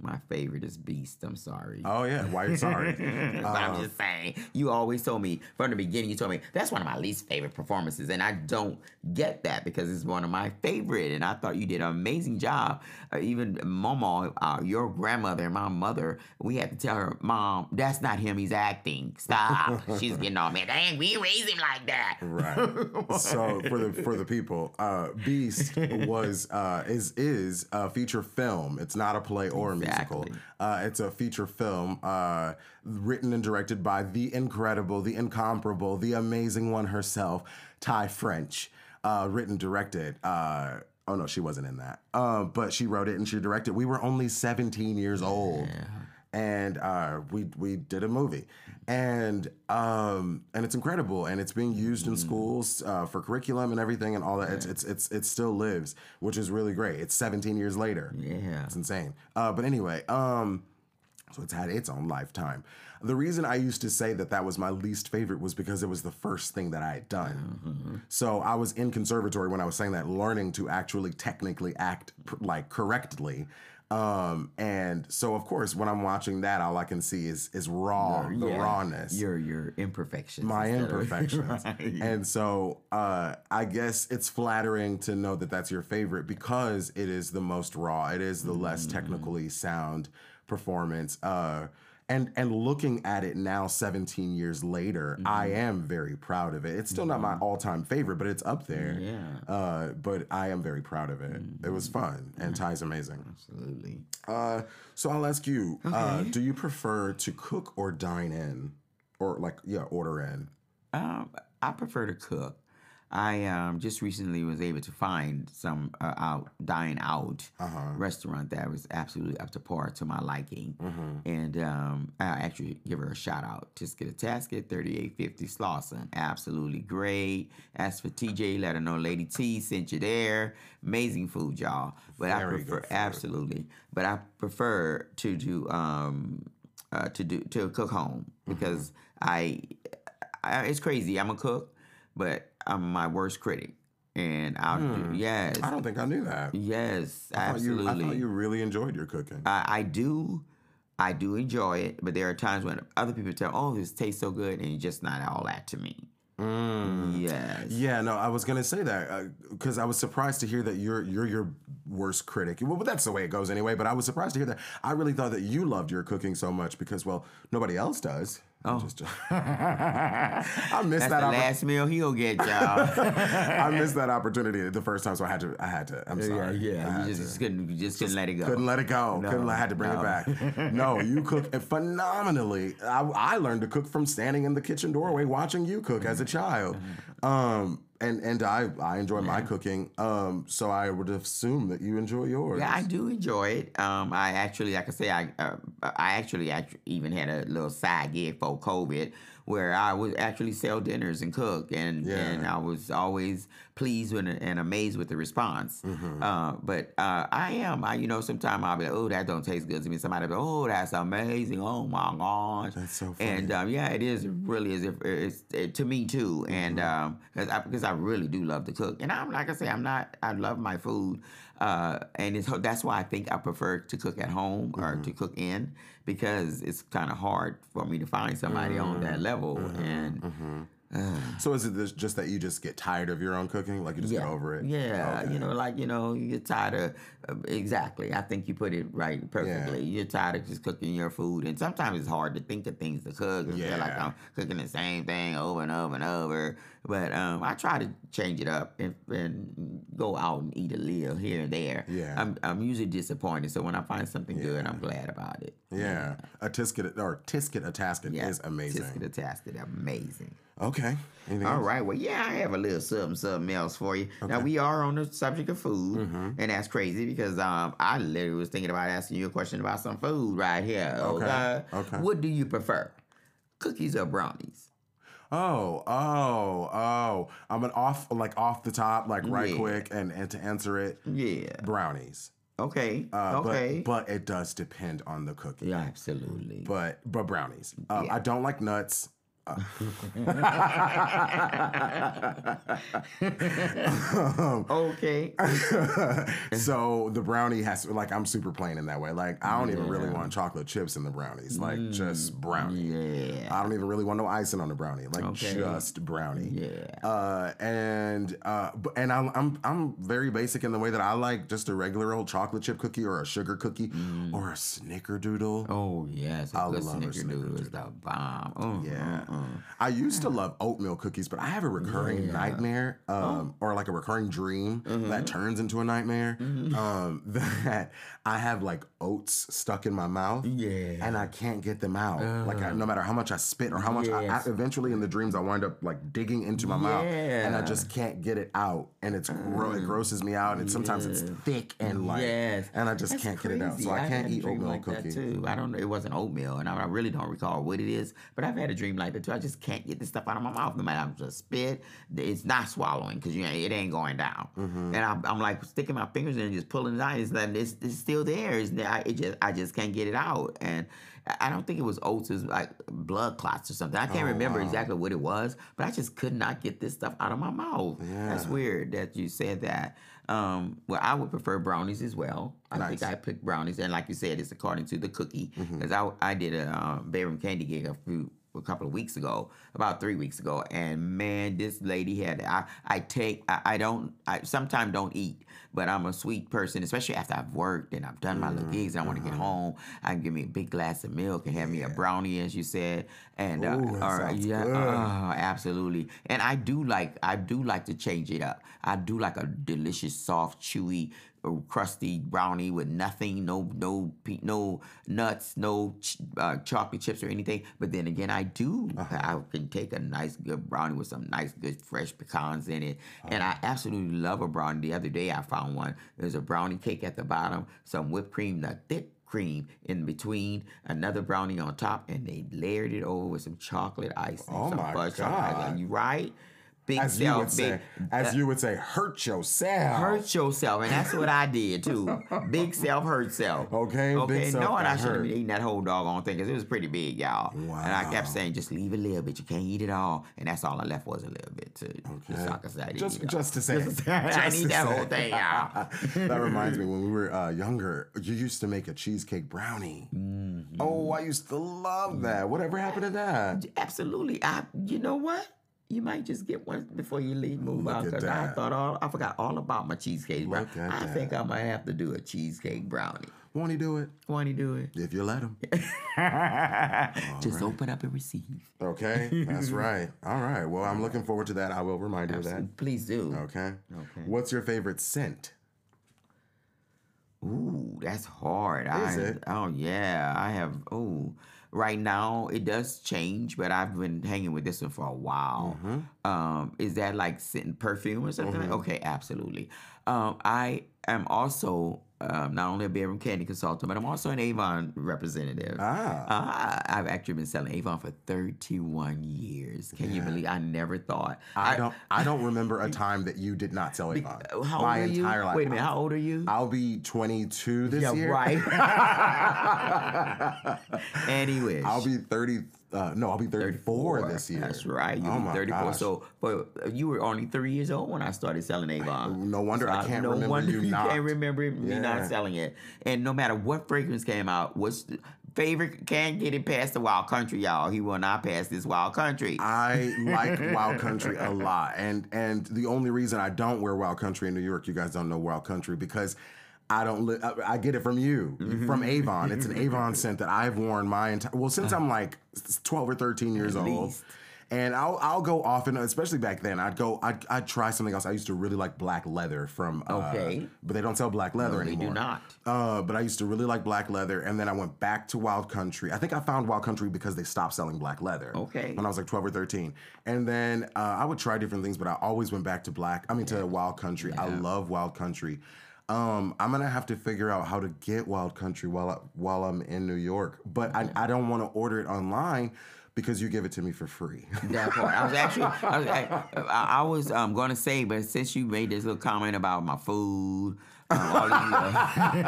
my favorite is Beast. I'm sorry. oh yeah why you're you sorry but I'm just saying, you always told me from the beginning, you told me that's one of my least favorite performances. And I don't get that because it's one of my favorite. And I thought you did an amazing job. Uh, even Momo, uh, your grandmother and my mother, we had to tell her, Mom, that's not him. He's acting. Stop. She's getting all mad. Dang, we raised him like that. Right. so for the for the people, uh, Beast was uh, is is a feature film. It's not a play or a musical. Uh, it's a feature film uh, written and directed by the incredible, the incomparable, the amazing one herself, Ty French. Uh, written, directed. Uh, oh no, she wasn't in that. Uh, but she wrote it and she directed. We were only 17 years old and uh, we we did a movie, and um, and it's incredible, and it's being used in schools uh, for curriculum and everything, and all that. It's, it's it's it still lives, which is really great. It's 17 years later. Yeah. it's insane. Uh, but anyway, um, so it's had its own lifetime. The reason I used to say that that was my least favorite was because it was the first thing that I had done. So I was in conservatory when I was saying that, learning to actually technically act like correctly. Um, and so of course, when I'm watching that, all I can see is is raw, the Yeah. rawness Your your imperfections. my imperfections. Right. And so uh, I guess it's flattering to know that that's your favorite because it is the most raw. It is the less Mm. technically sound performance. Uh, and and looking at it now, 17 years later, I Mm-hmm. am very proud of it. It's still not my all time favorite, but it's up there. Yeah. Uh, but I am very proud of it. It was fun, and Ty's amazing. Absolutely. Uh, so I'll ask you: uh, Do you prefer to cook or dine in, or like yeah, order in? Um, I prefer to cook. I um, just recently was able to find some uh, out dine out restaurant that was absolutely up to par to my liking, and um, I actually give her a shout out. Tisket a Tasket, thirty eight fifty Slauson, absolutely great. As for TJ, let her know Lady T sent you there. Amazing food, y'all. But I Very good prefer absolutely, but I prefer to do um, uh, to do to cook home Mm-hmm. because I, I it's crazy. I'm a cook, but I'm my worst critic, and I'll do yes, Hmm. I don't think I knew that. yes, I thought, you, absolutely. I thought you really enjoyed your cooking. I, I do, I do enjoy it, but there are times when other people tell, "Oh, this tastes so good," and it's just not all that to me. Yes. yeah, no, I was gonna say that because I was surprised to hear that you're you're your worst critic. Well, but that's the way it goes anyway. But I was surprised to hear that. I really thought that you loved your cooking so much because, well, nobody else does. Oh, Just, I missed That's that. the last meal he'll get, y'all. I missed that opportunity the first time, so I had to. I had to. I'm yeah, sorry. Yeah. had You to. just, couldn't, you just couldn't let it go. Couldn't let it go. No, Couldn't. I had to bring no. it back. No, you cook phenomenally. I, I learned to cook from standing in the kitchen doorway watching you cook as a mm-hmm. child. Mm-hmm. Um, and and I I enjoy my cooking. Um, so I would assume that you enjoy yours. Yeah, I do enjoy it. Um, I actually, like I say, I uh, I actually, act- even had a little side gig for COVID where I would actually sell dinners and cook, and Yeah. and I was always pleased with and amazed with the response. Mm-hmm. Uh, but uh, I am, I you know, sometimes I'll be like, oh, that don't taste good to me. Somebody be like, oh, that's amazing. Oh my gosh. That's so funny. And um, yeah, it is. Really is. If it's it, to me too, and Mm-hmm. um, because I, because I really do love to cook, and I'm like I say, I'm not. I love my food, uh, and it's that's why I think I prefer to cook at home or Mm-hmm. to cook in because it's kind of hard for me to find somebody on Mm-hmm. that level, and So is it just that you just get tired of your own cooking? Like you just yeah, get over it? Yeah, Okay. you know, like you know, you get tired of uh, exactly. I think you put it right perfectly. You're tired of just cooking your food, and sometimes it's hard to think of things to cook. feel like I'm cooking the same thing over and over and over. But um, I try to change it up and, and go out and eat a little here and there. Yeah. I'm I'm usually disappointed, so when I find something good, I'm glad about it. Yeah. A tisket or tisket a tasket Yeah, is amazing. Tisket a tasket, amazing. Okay. Anything All else? right. Well, yeah, I have a little something, something else for you. Now we are on the subject of food, Mm-hmm. and that's crazy because um, I literally was thinking about asking you a question about some food right here. Okay, okay. What do you prefer, cookies or brownies? Oh, oh, oh. I'm an off like off the top, like right Yeah. quick and, and to answer it, Yeah. brownies. Okay. Uh, okay. But, but it does depend on the cookie. yeah, absolutely. But but brownies. Um, Yeah. I don't like nuts. Okay. so the brownie has like I'm super plain in that way. Like I don't even really Mm, want chocolate chips in the brownies. Like just brownie. Yeah. I don't even really want no icing on the brownie. Like Okay. just brownie. Yeah. Uh, and uh, and I'm, I'm I'm very basic in the way that I like just a regular old chocolate chip cookie or a sugar cookie or a snickerdoodle. Mm. Oh yes, I love a snickerdoodle is the bomb. Oh, Yeah. mm, mm. I used to love oatmeal cookies, but I have a recurring Yeah. nightmare, um, or like a recurring dream that turns into a nightmare. Um, that I have like oats stuck in my mouth, Yeah. and I can't get them out. like I, no matter how much I spit or how much I, Yes. I, eventually in the dreams I wind up like digging into my mouth, and I just can't get it out, and it's gro- it grosses me out, and sometimes it's thick and like, Yes. and I just That's can't get it out, so. I I've can't eat oatmeal like cookie. Too. I don't know. It wasn't oatmeal, and I, I really don't recall what it is. But I've had a dream like that too. I just can't get this stuff out of my mouth. No matter I'm just spit, it's not swallowing because you know it ain't going down. Mm-hmm. And I'm, I'm like sticking my fingers in and just pulling it out. It's like it's, it's still there. It's, I, it just I just can't get it out. And I- don't think it was. It was like blood clots or something. I can't Oh, remember wow. exactly what it was, but I just could not get this stuff out of my mouth. That's weird that you said that. Um, well, I would prefer brownies as well. I Nice. think I picked brownies, and like you said, it's according to the cookie. Mm-hmm. Because I, I did a um, Bedroom Candy gig a few a couple of weeks ago, about three weeks ago, and man, this lady had I I take I, I don't I sometimes don't eat, but I'm a sweet person, especially after I've worked and I've done my little gigs. And I want to get Mm-hmm. home. I can give me a big glass of milk and have me a brownie, as you said, and uh, Ooh, that or- yeah, uh, absolutely. And I do like I do like to change it up. I do like a delicious, soft, chewy, uh, crusty brownie with nothing, no no no nuts, no ch- uh, chocolate chips or anything. But then again, I do I can take a nice good brownie with some nice good fresh pecans in it, and I absolutely love a brownie. The other day I found one. There's a brownie cake at the bottom, some whipped cream, the thick cream in between, another brownie on top, and they layered it over with some chocolate icing. Oh some my fudge chocolate God. icing. You right? Big As you self, would say, big, as you would say, hurt yourself. hurt yourself, and that's what I did too. Big self, hurt self. Okay, big okay. self no, and I should have eating that whole doggone thing because it was pretty big, y'all. Wow. And I kept saying, just leave a little bit. You can't eat it all, and that's all I left was a little bit to just so I could say I didn't Just, all. just to say, Just to say, I need that say. whole thing, y'all. that reminds me when we were uh, younger, you used to make a cheesecake brownie. Mm-hmm. Oh, I used to love that. Whatever happened to that? Absolutely. I. You know what? You might just get one before you leave, move Look out. Because I thought all, I forgot all about my cheesecake. brownie. I that. think I might have to do a cheesecake brownie. Won't he do it? Want to do it? If you let him. Just open up and receive. Okay, that's right. All right. Well, I'm looking forward to that. I will remind you of that. Please do. Okay. Okay. What's your favorite scent? Ooh, that's hard. Is I, it? Oh yeah, I have. Oh, right now it does change, but I've been hanging with this one for a while. Mm-hmm. Um, is that like scented perfume or something? like- Okay, absolutely. Um, I am also um, not only a bedroom candy consultant, but I'm also an Avon representative. Ah. Uh, I've actually been selling Avon for 31 years. Can you believe? I never thought. I don't. I don't remember a time that you did not sell Avon. How My old are you? entire life. Wait a minute. How old are you? I'll be 22 this year. yeah, year. right. Anyways. I'll be 30. Uh, no, I'll be 34, this year. That's right. You oh be my 34. Gosh. So, but you were only three years old when I started selling Avon. No wonder I can't no remember wonder you you not. can't remember me Yeah. not selling it. And no matter what fragrance came out, what's the favorite can't get it past the Wild Country, y'all. He will not pass this Wild Country. I like Wild Country a lot, and and the only reason I don't wear Wild Country in New York, you guys don't know Wild Country because I don't. Li- I, I get it from you, Mm-hmm. from Avon. It's an Avon scent that I've worn my entire. Well, since I'm like 12 or 13 years At old. least. And I'll I'll go often, especially back then. I'd go I'd, I'd try something else. I used to really like black leather from uh, Okay. but they don't sell black leather No, they do not. Uh, but I used to really like black leather, and then I went back to Wild Country. I think I found Wild Country because they stopped selling black leather. Okay. When I was like 12 or 13. And then uh, I would try different things, but I always went back to black. I mean, to Wild Country. I love Wild Country. Um, I'm gonna have to figure out how to get Wild Country while I, while I'm in New York, but I, I don't want to order it online because you give it to me for free. I was actually, I was, I- I was um, going to say, but since you made this little comment about my food, these, uh,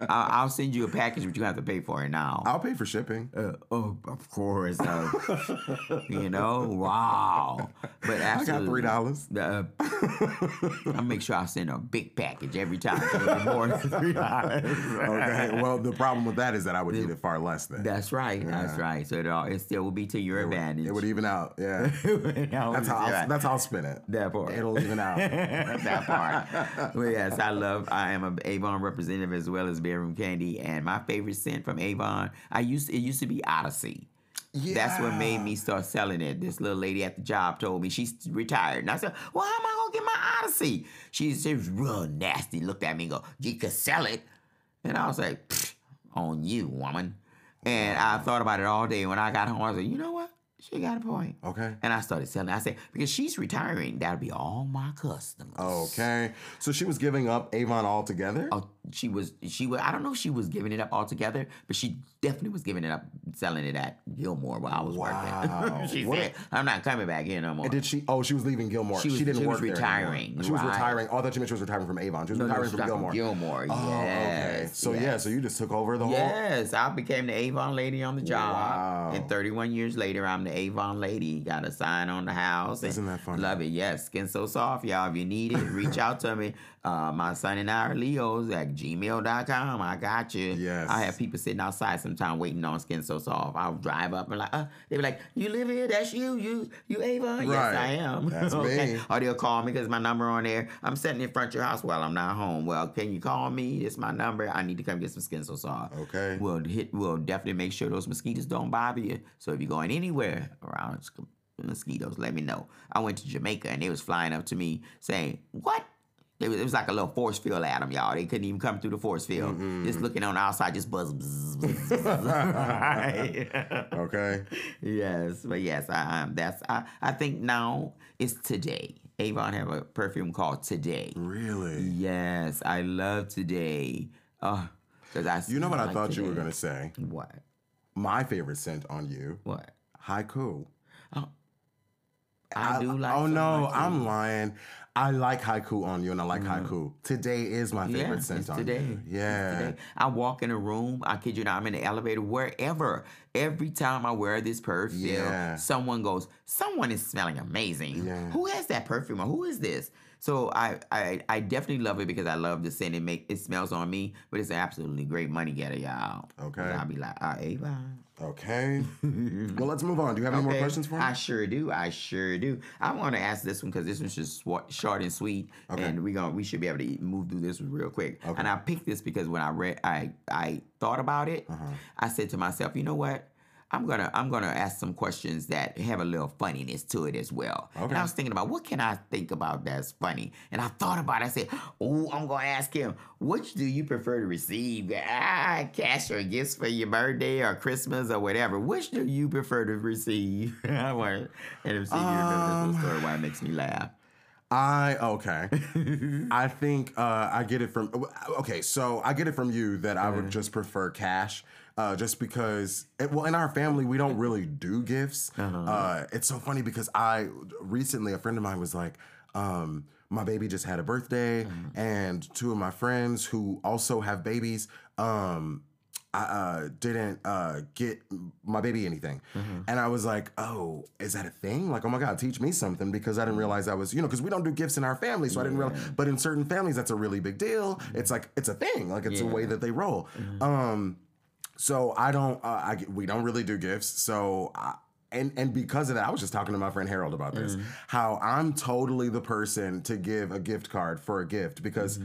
I'll, I'll send you a package, but you have to pay for it now. I'll pay for shipping. Uh, oh, of course. Uh, you know, wow. But I got three dollars. Uh, I'll make sure I send a big package every time. So it'll be more than three dollars. Okay. well, the problem with that is that I would need it far less then. That's right. That's right. So it, all, it still will be to your advantage. It would even out. Yeah. That's how I'll, that's how I'll spin it. That part. It'll even out. that part. Well, yes, I love. I am a Avon representative as well as Bedroom Candy, and my favorite scent from Avon. I used it used to be Odyssey. Yeah. That's what made me start selling it. This little lady at the job told me she's retired, and I said, "Well, how am I gonna get my Odyssey?" She, she was real nasty. Looked at me and go, "You could sell it," and I was like, "On you, woman." And I thought about it all day. When I got home, I was like, "You know what? She got a point." Okay. And I started selling. I said, because she's retiring, that'll be all my customers. Okay. So she was giving up Avon altogether? Oh, she was, she was, I don't know if she was giving it up altogether, but she definitely was giving it up, selling it at Gilmore while I was Wow. working. she What- said, I'm not coming back here no more. Did she? Oh, she was leaving Gilmore. She was- didn't she work was there retiring, She was right. retiring. Oh, I thought you meant she was retiring from Avon. She was No, no, retiring she's from talking Gilmore. Gilmore, Oh, okay. yes. So yeah, so you just took over the whole. Yes, I became the Avon lady on the job. Wow. And 31 years later, I'm the Avon lady. Got a sign on the house. Isn't that funny? Love it. Yes. Skin so soft, y'all. If you need it, reach out to me. Uh, my son and I are Leos at gmail.com. I got you. Yes. I have people sitting outside sometime waiting on Skin So Soft. I'll drive up and like, uh, they be like, you live here? That's you? You you Avon? Yes, I am. That's me. Or they'll call me because my number on there. I'm sitting in front of your house while I'm not home. Well, can you call me? It's my number. I need to come get some Skin So Soft. Okay. We'll hit. We'll definitely make sure those mosquitoes don't bother you. So if you're going anywhere around mosquitoes, let me know. I went to Jamaica and they was flying up to me saying, "What?" It was, it was like a little force field at them, y'all. They couldn't even come through the force field. Just looking on the outside, just buzz. buzz, buzz, buzz. Okay. yes, but yes, I, um, that's. I, I think now it's today. Avon have a perfume called Today. Really? Yes, I love Today. Uh, cause I. You know what I like thought you were gonna say? What? My favorite scent on you, What? haiku. I, do like. Oh no. I'm lying. I like haiku on you, and I like haiku. Today is my favorite. Yeah, scent it's on today. you. It's Yeah. today. I walk in a room. I kid you not. I'm in the elevator, wherever. Every time I wear this perfume, Yeah. someone goes, "Someone is smelling amazing. Yeah. Who has that perfume? Who is this?" So I, I, I definitely love it because I love the scent. It make it smells on me, but it's absolutely great money getter, y'all. Okay. I'll be like, uh, Avon. Okay. well, let's move on. Do you have any more questions for me? I sure do. I sure do. I want to ask this one because this one's just short and sweet, Okay. and we going we should be able to move through this one real quick. Okay. And I picked this because when I read, I I thought about it. Uh-huh. I said to myself, you know what? I'm gonna I'm gonna ask some questions that have a little funniness to it as well. Okay. And I was thinking about what can I think about that's funny, and I thought about. it. I said, oh, I'm gonna ask him, which do you prefer to receive? Ah, cash or gifts for your birthday or Christmas or whatever. Which do you prefer to receive? I want and if you remember this little story why it makes me laugh. I okay. I think uh, I get it from okay. So I get it from you that I would just prefer cash, uh, just because. It, well, in our family, we don't really do gifts. uh it's so funny because I recently a friend of mine was like. Um, my baby just had a birthday, and two of my friends who also have babies, um, I uh, didn't uh, get my baby anything. And I was like, oh, is that a thing? Like, oh my God, teach me something because I didn't realize I was, you know, because we don't do gifts in our family. So I didn't realize, but in certain families, that's a really big deal. It's like, it's a thing. Like, it's a way that they roll. Um, so I don't, uh, I, we don't really do gifts. So I, and and because of that, I was just talking to my friend Harold about this. How I'm totally the person to give a gift card for a gift because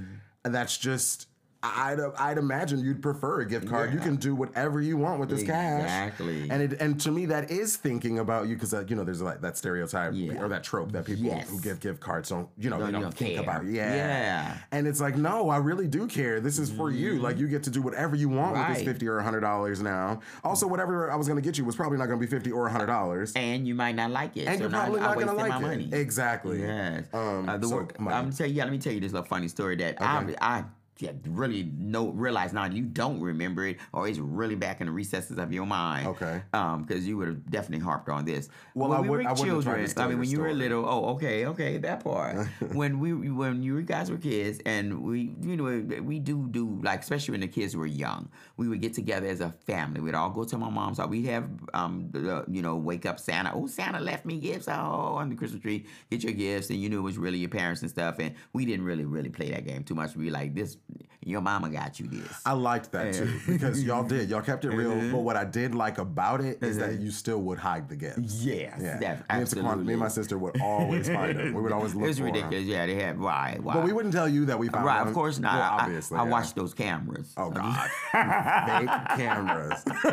that's just. I'd, I'd imagine you'd prefer a gift card. You can do whatever you want with this cash. Exactly. And it and to me that is thinking about you because uh, you know there's like that stereotype Yeah. or that trope that people Yes. who give gift cards don't you know Don't- they don't, don't think care. about yeah Yeah. and it's like no I really do care this is for you like you get to do whatever you want with this fifty or hundred dollars now also whatever I was gonna get you was probably not gonna be fifty or hundred dollars and you might not like it. And so you're probably I not gonna like my it. money. Exactly. Yes. Um, uh, the so, work. I'm tell you. Yeah, let me tell you this little funny story that I I yeah, really no realize now you don't remember it or it's really back in the recesses of your mind. Okay. Um, because you would have definitely harped on this. Well, when I we would- were I wouldn't have tried to children. I mean, when you were little. Oh, okay, okay, that part. when we when you guys were kids and we you know we do do like especially when the kids were young, we would get together as a family. We'd all go to my mom's house. We'd have um the, you know wake up Santa. Oh, Santa left me gifts. Oh, on the Christmas tree, get your gifts, and you knew it was really your parents and stuff. And we didn't really really play that game too much. We like this. Your mama got you this. I liked that too because y'all did y'all kept it real but what I did like about it is that you still would hide the gifts Yes, yeah that- me, and me and my sister would always find them we would always look it was for 'em. ridiculous. Yeah, they had why why. but we wouldn't tell you that we found them. Right, them. of course not. well, I- obviously I, yeah. watched those cameras. oh god fake cameras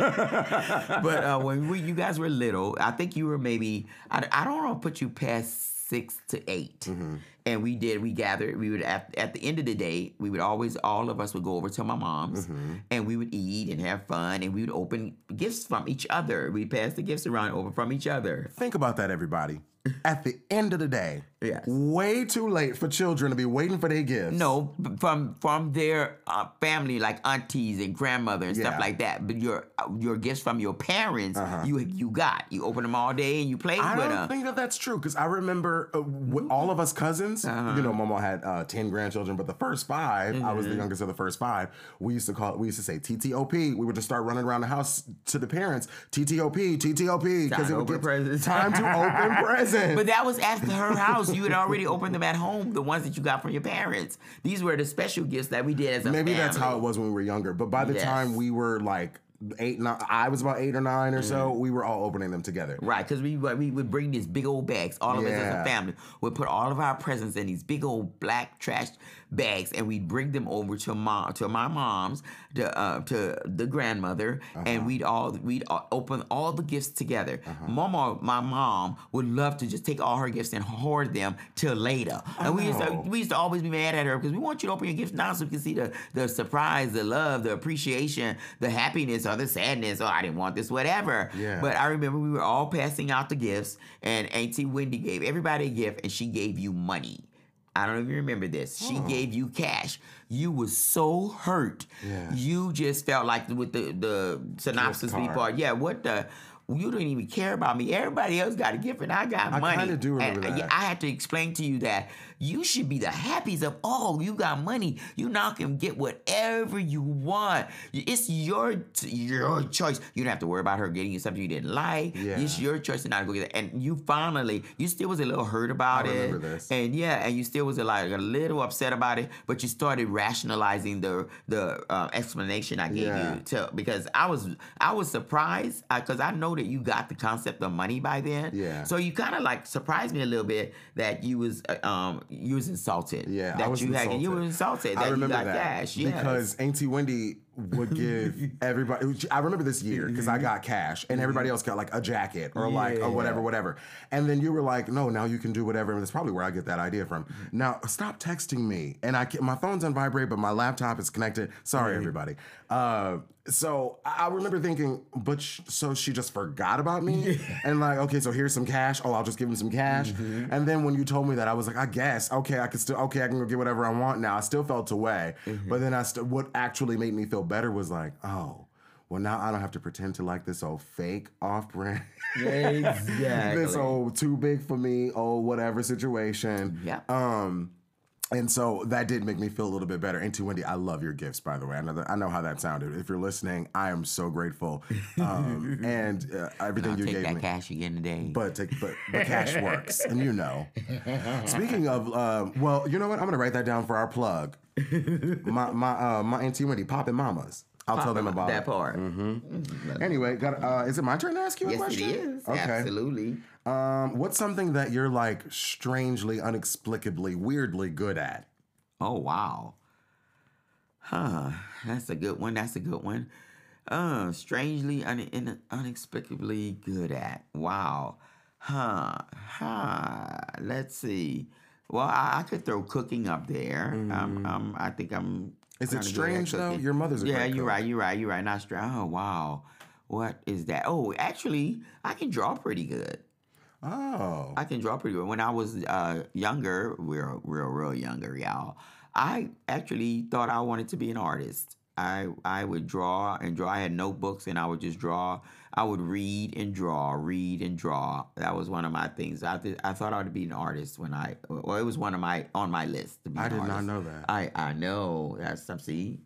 but uh, when we, you guys were little, I think you were maybe I, I don't want to put you past six to 8 Mm-hmm. And we did we gathered we would at, at the end of the day we would always all of us would go over to my mom's Mm-hmm. and we would eat and have fun and we would open gifts from each other. We pass the gifts around over from each other. Think about that everybody. At the end of the day Yes. way too late for children to be waiting for their gifts No, from from their uh, family, like aunties and grandmother and Yeah. stuff like that. But your uh, your gifts from your parents, you you got. You open them all day and you play Uh-huh. I don't think that that's true because I remember uh, with all of us cousins. Uh-huh. You know, Mama had uh, ten grandchildren, but the first 5 I was the Mm-hmm. youngest of the first five. We used to call it. We used to say TTOP. We would just start running around the house to the parents. TTOP, TTOP, Time to would open get presents. time to open presents. But that was after her house. You had already opened them at home, the ones that you got from your parents. These were the special gifts that we did as a Maybe family. that's how it was when we were younger. But by the Yes. time we were like eight, nine, I was about eight or nine or so. Mm-hmm. We were all opening them together. Right, because we we would bring these big old bags. All of us as a family would put all of our presents in these big old black trash bags, and we'd bring them over to mom to my mom's to uh, to the grandmother, Uh-huh. and we'd all we'd all open all the gifts together. Uh-huh. Mama, my mom would love to just take all her gifts and hoard them till later. And we used to Oh. we used to always be mad at her because we want you to open your gifts now so we can see the the surprise, the love, the appreciation, the happiness, or the sadness. Oh, I didn't want this, whatever. Yeah. But I remember we were all passing out the gifts, and Auntie Wendy gave everybody a gift, and she gave you money. I don't know if you remember this. She oh. gave you cash. You was so hurt. Yeah. You just felt like with the the synopsis report. Yeah, what the. You didn't even care about me. Everybody else got a gift, and I got I money. I kinda do remember and uh, that. I had to explain to you that you should be the happiest of all. You got money. You now can get whatever you want. It's your your choice. You don't have to worry about her getting you something you didn't like. Yeah. It's your choice to not go get it. And you finally, you still was a little hurt about I it. remember this. And yeah, and you still was like a little upset about it, but you started rationalizing the the uh, explanation I gave Yeah. you to because I was I was surprised because I know that you got the concept of money by then. Yeah. So you kind of like surprised me a little bit that you was uh, um you was insulted. Yeah, that I was you insulted. had you were insulted that I remember you got that cash. Yes. because Auntie Wendy would give everybody. I remember this year because I mm-hmm. got cash, and everybody mm-hmm. else got like a jacket or like or whatever, Yeah. whatever. And then you were like, "No, now you can do whatever." And that's probably where I get that idea from. Mm-hmm. Now stop texting me, and I can, my phone's on vibrate, but my laptop is connected. Sorry, everybody. Uh, so I remember thinking, but sh- so she just forgot about me, and like, okay, so here's some cash. Oh, I'll just give him some cash. And then when you told me that, I was like, I guess, okay, I can still, okay, I can go get whatever I want now. I still felt away, but then I st- what actually made me feel better was like, oh. Well, now I don't have to pretend to like this old fake off-brand, Exactly. this old too big for me, oh whatever situation. Yeah. Um, and so that did make me feel a little bit better. And to Wendy, I love your gifts, by the way. I know that, I know how that sounded. If you're listening, I am so grateful. Um, and uh, everything I'll you take gave that me. cash again today. But take, but, but cash works, and you know. Speaking of, uh, well, you know what? I'm gonna write that down for our plug. My my uh, my auntie Wendy, Poppin' Mamas. I'll tell them about that it. part. Anyway, got uh, is it my turn to ask you a Yes, question? it is. Okay. Absolutely. Um, what's something that you're like strangely, inexplicably, weirdly good at? Oh wow. Huh. That's a good one. That's a good one. Uh, strangely un- in- unexplicably good at. Wow. Huh. Huh. Let's see. Well, I, I could throw cooking up there. Um, um, I think I'm. Is it kinda good at strange, though? cooking. Your mother's a Yeah, you're cook. right. You're right. You're right. Not strange. Oh wow. What is that? Oh, actually, I can draw pretty good. Oh, I can draw pretty good. When I was uh, younger, real, real, real younger, y'all, I actually thought I wanted to be an artist. I I would draw and draw. I had notebooks and I would just draw. I would read and draw, read and draw. That was one of my things. I th- I thought I would be an artist when I. Well, it was one of my on my list. To be I did not know that. I I know that's some see.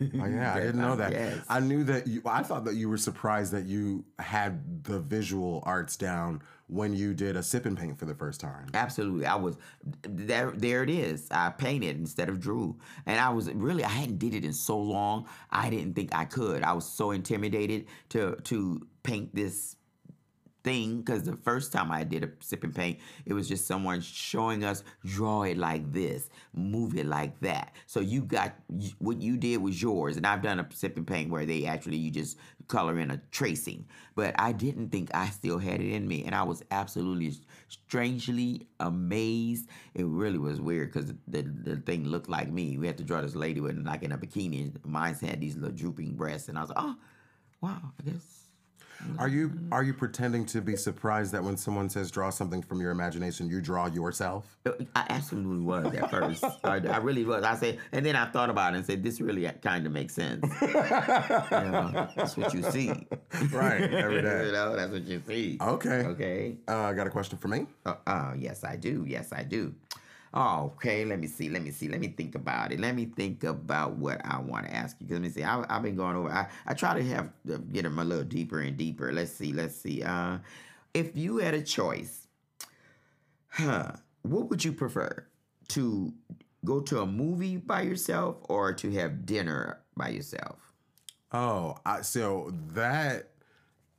Oh, yeah, I didn't know that. Yes. I knew that you. I thought that you were surprised that you had the visual arts down when you did a sip and paint for the first time. Absolutely. I was there there it is. I painted instead of drew. And I was really I hadn't did it in so long. I didn't think I could. I was so intimidated to to paint this thing because the first time I did a sip and paint, it was just someone showing us draw it like this, move it like that. So you got what you did was yours, and I've done a sip and paint where they actually you just color in a tracing. But I didn't think I still had it in me, and I was absolutely strangely amazed. It really was weird because the, the thing looked like me. We had to draw this lady with like in a bikini, mine had these little drooping breasts, and I was like, oh, wow, I guess. Are you are you pretending to be surprised that when someone says draw something from your imagination, you draw yourself? I absolutely was at first. I, I really was. I said, and then I thought about it and said, this really kind of makes sense. You know, that's what you see. Right, every day. you know, that's what you see. Okay. Okay. Uh, I got a question for me. Uh, uh, yes, I do. Yes, I do. Oh, okay. Let me see. Let me see. Let me think about it. Let me think about what I want to ask you. Because let me see. I, I've been going over. I, I try to have to get them a little deeper and deeper. Let's see. Let's see. Uh, if you had a choice, huh? What would you prefer? To go to a movie by yourself or to have dinner by yourself? Oh, I, so that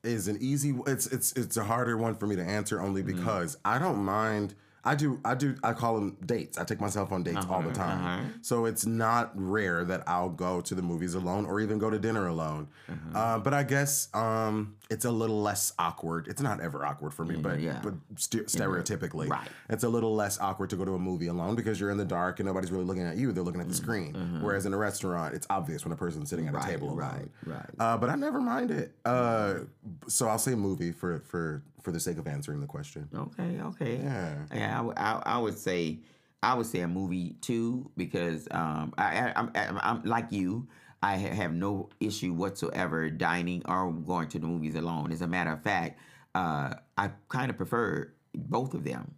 is an easy. It's it's it's a harder one for me to answer only because I don't mind. I do I do I call them dates. I take myself on dates all the time. So it's not rare that I'll go to the movies alone or even go to dinner alone. Uh, but I guess um, it's a little less awkward. It's not ever awkward for me, but yeah. but st- stereotypically, Right. it's a little less awkward to go to a movie alone because you're in the dark and nobody's really looking at you. They're looking at the screen. Whereas in a restaurant, it's obvious when a person's sitting at a Right, table alone. right, right. Uh, but I never mind it. Uh, so I'll say movie for for for the sake of answering the question. Okay, okay. Yeah. Yeah, I, would- I, I would say I would say a movie too because um, I, I, I'm, I'm, like you. I ha- have no issue whatsoever dining or going to the movies alone. As a matter of fact, uh, I kind of prefer both of them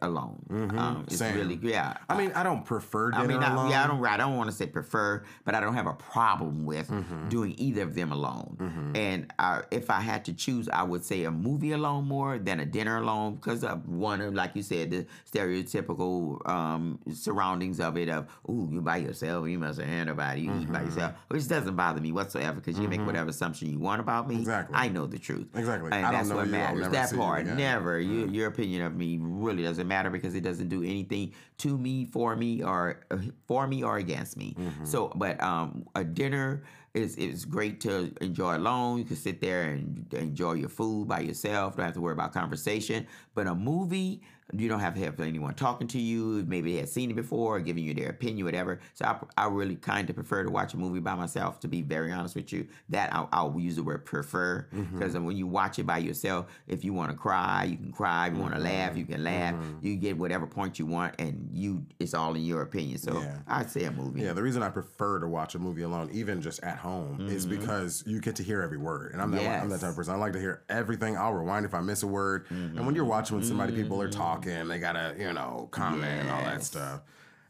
alone. Um, it's Same. really yeah. I mean, I don't prefer dinner I mean, I, alone. yeah, I don't. I don't want to say prefer, but I don't have a problem with Mm-hmm. doing either of them alone. And uh, if I had to choose, I would say a movie alone more than a dinner alone because of one of, like you said, the stereotypical um, surroundings of it. Of ooh, you by yourself, you must have nobody. You eat Mm-hmm. by yourself, which doesn't bother me whatsoever because you make whatever assumption you want about me. Exactly. I know the truth. Exactly. and I don't that's know what matters. That part, never. You, your opinion of me really doesn't doesn't matter because it doesn't do anything to me, for me, or uh, for me or against me. So, but um, a dinner is is great to enjoy alone. You can sit there and enjoy your food by yourself. Don't have to worry about conversation. But a movie, you don't have to have anyone talking to you. Maybe they had seen it before, or giving you their opinion, whatever. So I, I really kind of prefer to watch a movie by myself. To be very honest with you, that I'll, I'll use the word prefer mm-hmm. because when you watch it by yourself, if you want to cry, you can cry. If you want to mm-hmm. laugh, you can laugh. Mm-hmm. You get whatever point you want, and you it's all in your opinion. So Yeah. I'd say a movie. Yeah, the reason I prefer to watch a movie alone, even just at home, is because you get to hear every word. And I'm that, I'm that type of person. I like to hear everything. I'll rewind if I miss a word. And when you're watching with somebody, people are talking, they gotta, you know, comment and all that stuff.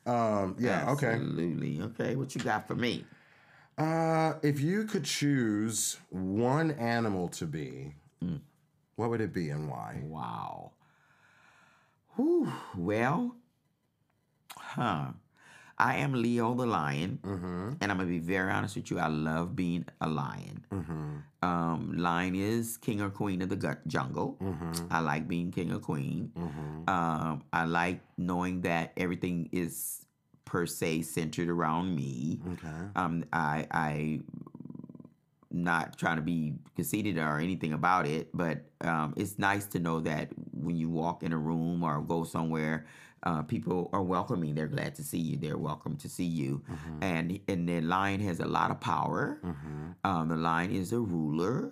Um, yeah, okay. Absolutely. Okay, what you got for me? Uh, if you could choose one animal to be, Mm. what would it be and why? Wow. Whew. Well, huh. I am Leo the lion, and I'm gonna be very honest with you. I love being a lion. Um, lion is king or queen of the gu- jungle. I like being king or queen. Um, I like knowing that everything is per se centered around me. Okay. Um, I I not trying to be conceited or anything about it, but um, it's nice to know that when you walk in a room or go somewhere, uh, people are welcoming. They're glad to see you. They're welcome to see you. And and the lion has a lot of power. Um, the lion is a ruler.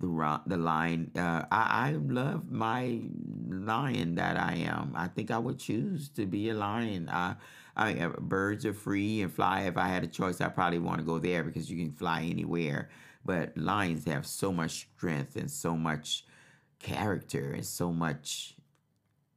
The ri- the lion. Uh, I I love my lion that I am. I think I would choose to be a lion. I, I uh, birds are free and fly. If I had a choice, I probably want to go there because you can fly anywhere. But lions have so much strength and so much character and so much,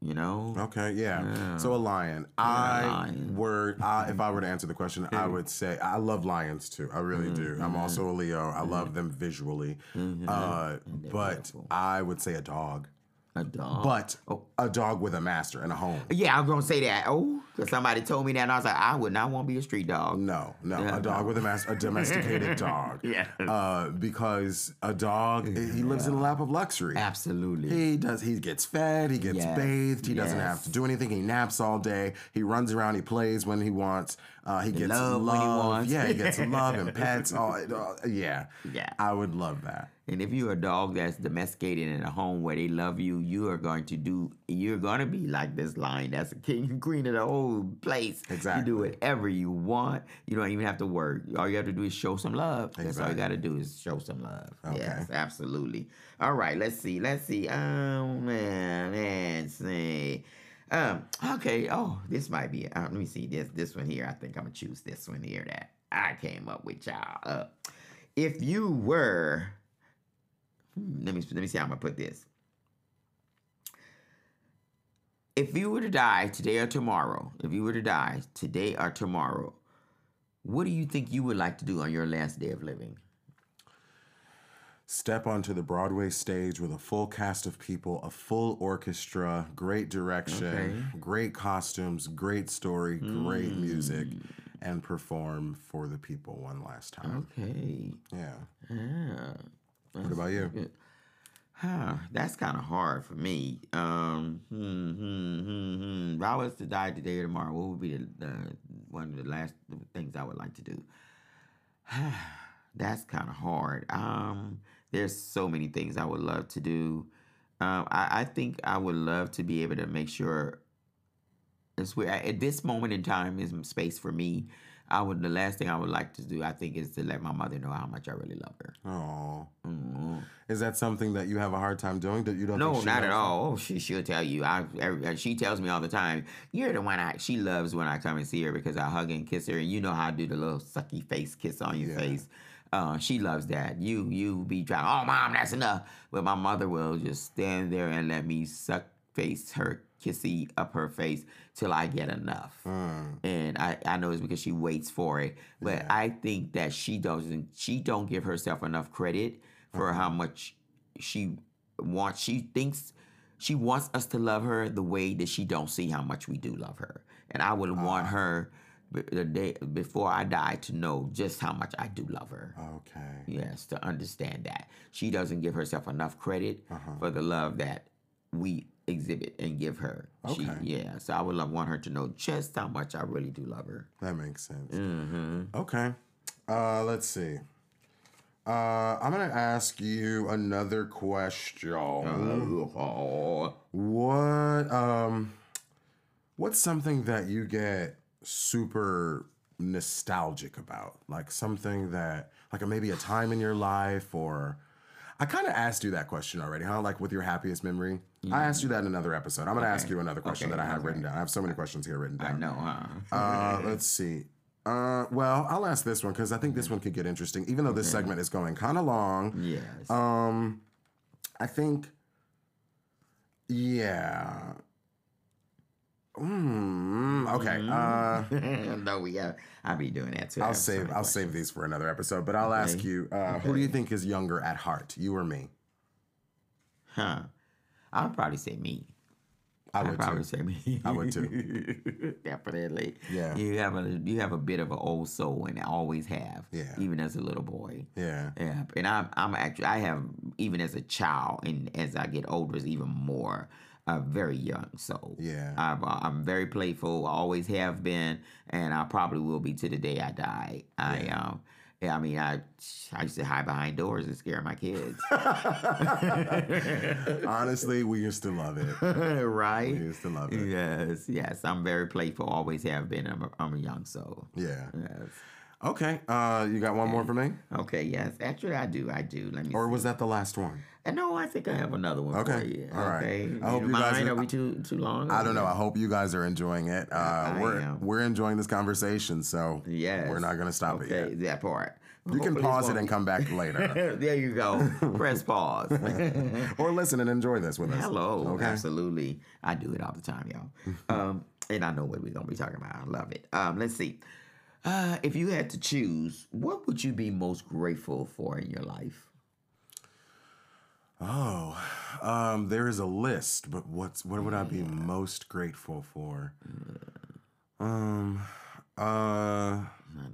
you know. Okay, yeah. So a lion. I lion. were I, if I were to answer the question, I would say I love lions too. I really do. I'm mm-hmm. also a Leo. I love mm-hmm. them visually. Mm-hmm. Uh, but beautiful. I would say a dog. A dog. But a dog with a master and a home. yeah, I'm gonna say that. Oh, because somebody told me that, and I was like, I would not want to be a street dog. No, no, Yeah, a dog with a master, a domesticated dog. Yeah. Uh, because a dog, he lives in a lap of luxury. Absolutely. He does. He gets fed. He gets Yes, bathed. He doesn't have to do anything. He naps all day. He runs around. He plays when he wants. Uh, he gets love love. when he wants. Yeah, he gets love and pets. All, all- yeah. Yeah. I would love that. And if you're a dog that's domesticated in a home where they love you, you are going to do. You're going to be like this lion. That's a king and queen of the whole place. Exactly. You do whatever you want. You don't even have to work. All you have to do is show some love. That's all you got to do is show some love. Okay. Yes, absolutely. All right. Let's see. Let's see. Oh man, see. Um. Okay. Oh, this might be. Uh, let me see. This this one here. I think I'm gonna choose this one here that I came up with, y'all. Uh, if you were Hmm, let me let me see how I'm gonna put this. If you were to die today or tomorrow, if you were to die today or tomorrow, what do you think you would like to do on your last day of living? Step onto the Broadway stage with a full cast of people, a full orchestra, great direction, Okay. great costumes, great story, great music, Mm. and perform for the people one last time. Okay. Yeah. Yeah. What about you? Good. Huh, that's kind of hard for me. Um, hmm, hmm, hmm, hmm. If I was to die today or tomorrow, what would be the, the one of the last things I would like to do? that's kind of hard. Um, there's so many things I would love to do. Um, I, I think I would love to be able to make sure it's where at this moment in time is space for me. I would the last thing I would like to do, I think, is to let my mother know how much I really love her. Oh. Mm. Is that something that you have a hard time doing? That you don't? No, not at all. Oh, she she'll tell you. I every, she tells me all the time. You're the one I. She loves when I come and see her because I hug and kiss her, and you know how I do the little sucky face kiss on your Yeah. face. Uh, she loves that. You you be trying. Oh, mom, that's enough. But my mother will just stand there and let me suck face her kissy up her face till I get enough. Mm. And I, I know it's because she waits for it. But Yeah. I think that she doesn't she don't give herself enough credit for how much she wants she thinks she wants us to love her the way that she don't see how much we do love her. And I would want her b- the day before I die to know just how much I do love her. Okay. Yes, to understand that. She doesn't give herself enough credit Uh-huh. for the love that we exhibit and give her. She, Okay. yeah. So I would love, want her to know just how much I really do love her. That makes sense. Mm-hmm. Okay. Uh, let's see. Uh, I'm gonna ask you another question. Oh, What um, what's something that you get super nostalgic about? Like something that, like maybe a time in your life, or I kind of asked you that question already, huh? Like with your happiest memory. I asked you that in another episode. I'm gonna ask you another question Okay, that I have okay. written down. I have so many questions here written down. I know, huh? Uh, let's see. Uh, well, I'll ask this one because I think this one could get interesting, even though this segment is going kind of long. yes. Um, I think, yeah. Hmm. Okay. Uh, no, we have. I'll be doing that too. I'll save. I'll questions. save these for another episode. But I'll ask you, uh, who do you think is younger at heart, you or me? Huh? I would probably say me. I I'd would probably too. say me. I would too. Definitely. Yeah. You have a you have a bit of an old soul, and I always have. Yeah. Even as a little boy. Yeah. Yeah. And I'm I'm actually I have even as a child, and as I get older, is even more. A very young soul. Yeah. I've, uh, I'm very playful. Always have been, and I probably will be to the day I die. I um. Yeah, I mean, I I used to hide behind doors and scare my kids. Honestly, we used to love it. right? We used to love it. Yes, yes. I'm very playful. Always have been. I'm a, I'm a young soul. Yeah. Yes. Okay. Uh, you got one more for me, Okay. Yes. Actually, I do. I do. Let me. or see. was that the last one? Uh, No, I think I have another one for Okay. you. All right. Okay. I hope You guys mind? are- Are we too too long? I don't know. I hope you guys are enjoying it. Uh, I we're am. we're enjoying this conversation, so Yes. we're not gonna stop okay, it yet. That part. You can Hopefully pause it and come back later, there you go. Press pause. or listen and enjoy this with us. Hello. Okay. Absolutely. I do it all the time, y'all. um, and I know what we're gonna be talking about. I love it. Um, let's see. Uh, if you had to choose, what would you be most grateful for in your life? Oh, um, there is a list, but what's what would I be most grateful for? Um, uh, I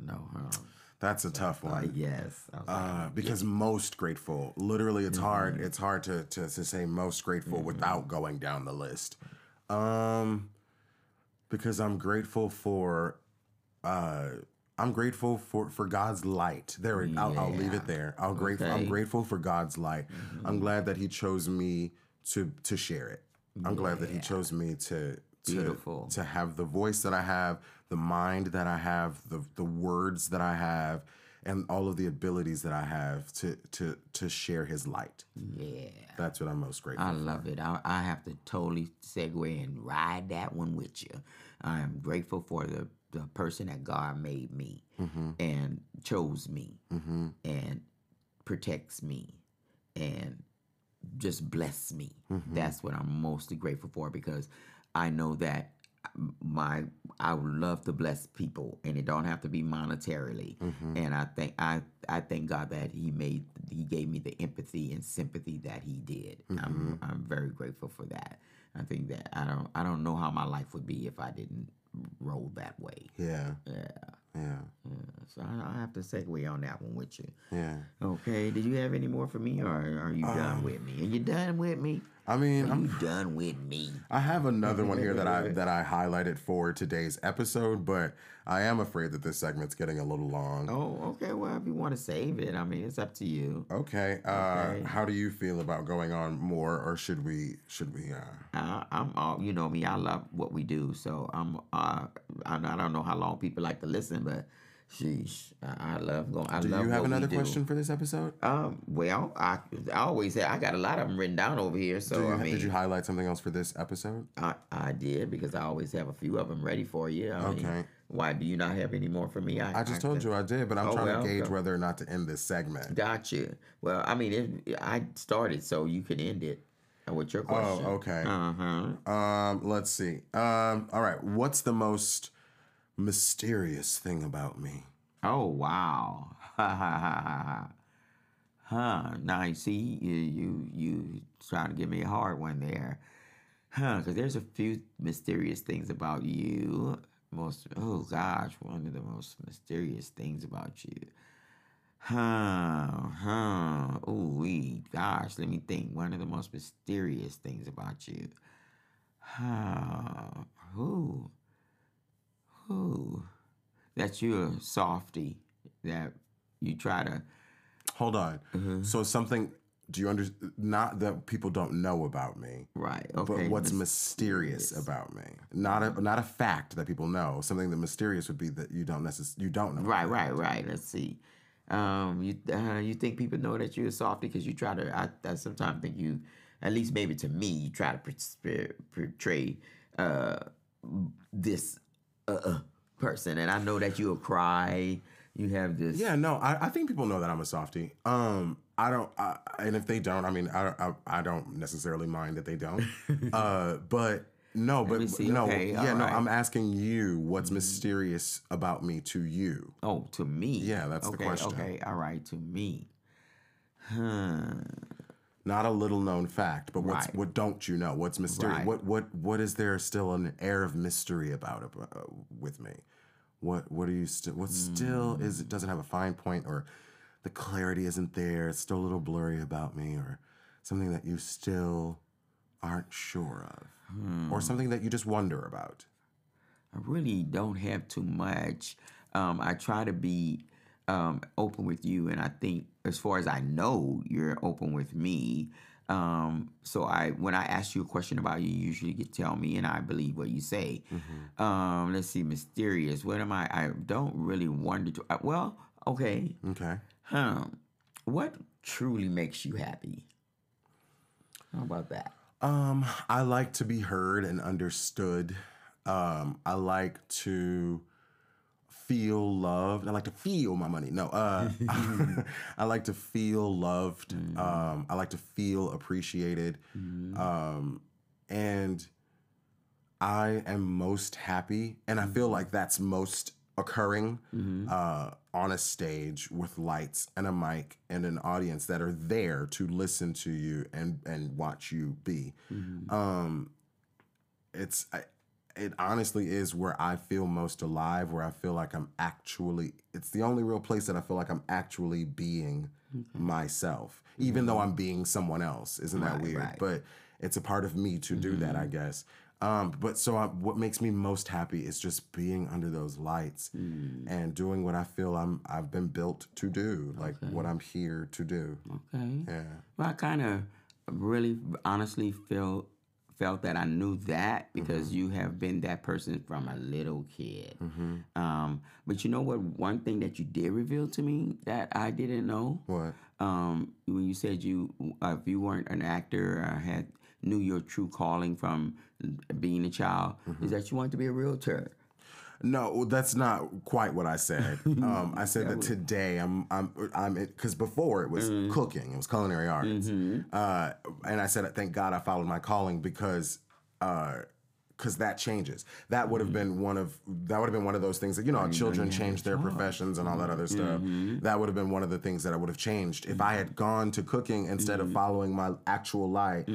know, huh? that's a tough Uh, one. yes. Was like, Uh, because most grateful, literally, it's hard. It's hard to, to to say most grateful without going down the list. Um, because I'm grateful for, uh, I'm grateful for for God's light. There, I'll, I'll leave it there. I'm grateful. I'm grateful for God's light. I'm mm-hmm. glad that He chose me to to share it. I'm glad that He chose me to. To, Beautiful. to have the voice that I have, the mind that I have, the the words that I have, and all of the abilities that I have to to to share His light. yeah. That's what I'm most grateful. I love it. I, I have to totally segue and ride that one with you. I am grateful for the, the person that God made me mm-hmm. and chose me mm-hmm. and protects me and just bless me. Mm-hmm. That's what I'm mostly grateful for because I know that my I would love to bless people and it don't have to be monetarily. And I think I I thank God that he made he gave me the empathy and sympathy that he did. I'm I'm very grateful for that. I think that I don't I don't know how my life would be if I didn't roll that way. Yeah, Yeah. yeah, So I, I have to segue on that one with you. yeah. Okay. Did you have any more for me, or are you done um, with me? Are you done with me? I mean, I'm done with me? I have another one here that I that I highlighted for today's episode, but I am afraid that this segment's getting a little long. Oh, okay. Well, if you want to save it, I mean, it's up to you. Okay. Uh, Okay. How do you feel about going on more, or should we? Should we? Uh, I, I'm all, you know me. I love what we do, so I'm. Uh, I, I don't know how long people like to listen, but sheesh, I, I love going. I do love you have another question for this episode? Um. Well, I, I always say I got a lot of them written down over here. So you- I mean, did you highlight something else for this episode? I, I did because I always have a few of them ready for you. I mean, Okay. why do you not have any more for me? I I just told you I did, but I'm Oh, trying well, to gauge whether or not to end this segment. Gotcha. Well, I mean, it, I started, so you can end it with your question. Oh, okay. Uh huh. Um, let's see. Um, all right. What's the most mysterious thing about me? Oh wow. Huh. Now you see, you you you trying to give me a hard one there. Huh? Because there's a few mysterious things about you. Most oh gosh, one of the most mysterious things about you. Huh, huh. Oh, we gosh, let me think. One of the most mysterious things about you. Huh, Who? That you're a softy. That you try to. Hold on. Mm-hmm. So something. Do you understand? Not that people don't know about me, Right. Okay. but what's mysterious about me? Not a not a fact that people know. Something that mysterious would be that you don't necess- you don't know. Right, right, right. Let's see. Um, you uh, you think people know that you're a softy because you try to? I, I sometimes think you, at least maybe to me, you try to portray, portray uh, this uh, uh, person, and I know that you'll cry. You have this. Yeah, no, I, I think people know that I'm a softie. Um, I don't, I, and if they don't, I mean, I, I, I don't necessarily mind that they don't. uh, but no, but me see. no, Okay, yeah, no, right. I'm asking you what's mysterious about me to you. Oh, to me. Yeah, that's the question. Okay, all right, to me. Huh. Not a little known fact, but what's Right. what don't you know? What's mysterious? Right. What what what is there still an air of mystery about it uh, with me? What what are you still? What still Hmm. is it doesn't have a fine point or the clarity isn't there? It's still a little blurry about me, or something that you still aren't sure of, Hmm. or something that you just wonder about. I really don't have too much. Um, I try to be um, open with you, and I think, as far as I know, you're open with me. Um, so I, when I ask you a question about you, you usually get tell me, and I believe what you say. Um, let's see, mysterious. What am I? I don't really wonder. To, uh, well, okay. Okay. Huh. What truly makes you happy? How about that? Um, I like to be heard and understood. Um, I like to feel loved. I like to feel my money. No, uh, I like to feel loved. Um, I like to feel appreciated. Um, and I am most happy, and I feel like that's most occurring uh, on a stage with lights and a mic and an audience that are there to listen to you and and watch you be. Um, it's I, it honestly is where I feel most alive, where I feel like I'm actually. It's the only real place that I feel like I'm actually being mm-hmm. myself, even though mm-hmm. I'm being someone else. Isn't that Right, weird? right. But it's a part of me to do that, I mm-hmm. guess. Um, but so I, what makes me most happy is just being under those lights mm. and doing what I feel I'm I've been built to do, like what I'm here to do. Okay. Yeah. Well, I kind of really honestly felt felt that I knew that Mm-hmm. because you have been that person from a little kid. Mm-hmm. Um, but you know what? One thing that you did reveal to me that I didn't know. What? Um, when you said you, uh, if you weren't an actor or had knew your true calling from being a child, Mm-hmm. is that you wanted to be a realtor. No, oh, that's not quite what I said. Um, I said that today I'm I'm I'm because before it was cooking, it was culinary arts, uh, and I said thank God I followed my calling because. Uh, because that changes. That would have been one of that would have been one of those things that you know children change their professions and all that other stuff. That would have been one of the things that I would have changed if I had gone to cooking instead of following my actual light.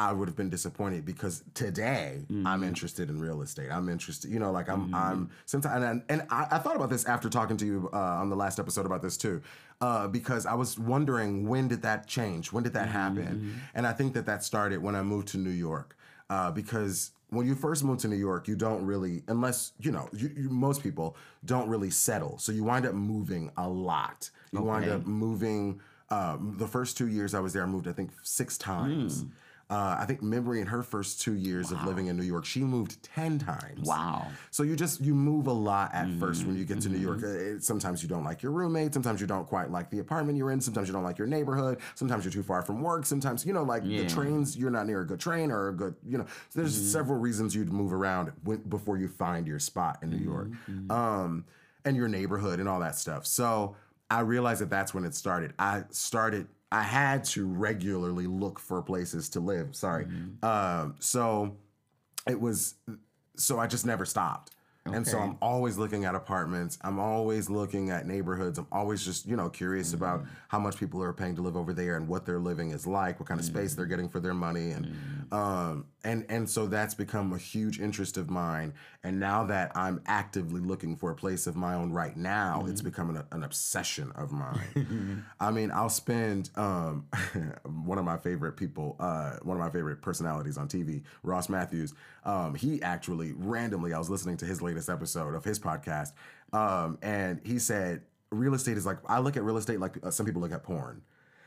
I would have been disappointed because today I'm interested in real estate. I'm interested, you know, like I'm, I'm sometimes, and, and I, I thought about this after talking to you uh, on the last episode about this too, uh, because I was wondering when did that change? When did that happen? And I think that that started when I moved to New York, uh, because when you first move to New York, you don't really, unless you know, you, you, most people don't really settle. So you wind up moving a lot. You wind up moving. Um, the first two years I was there, I moved I think six times. Uh, I think Memory in her first two years of living in New York, she moved ten times. Wow. So you just you move a lot at first when you get to New York. Uh, it- sometimes you don't like your roommate. Sometimes you don't quite like the apartment you're in. Sometimes you don't like your neighborhood. Sometimes you're too far from work. Sometimes you know like Yeah. the trains. You're not near a good train or a good you know. So there's several reasons you'd move around when, before you find your spot in New York, um, and your neighborhood and all that stuff. So I realized that that's when it started. I started. I had to regularly look for places to live. Sorry. Um, so it was so I just never stopped. And so I'm always looking at apartments. I'm always looking at neighborhoods. I'm always just, you know, curious about how much people are paying to live over there and what their living is like, what kind of space they're getting for their money. And Um, and and so that's become a huge interest of mine. And now that I'm actively looking for a place of my own right now, it's become an, an obsession of mine. I mean, I'll spend um, one of my favorite people, uh, one of my favorite personalities on TV, Ross Mathews. Um, he actually randomly, I was listening to his latest episode of his podcast, um, and he said real estate is like I look at real estate like uh, some people look at porn.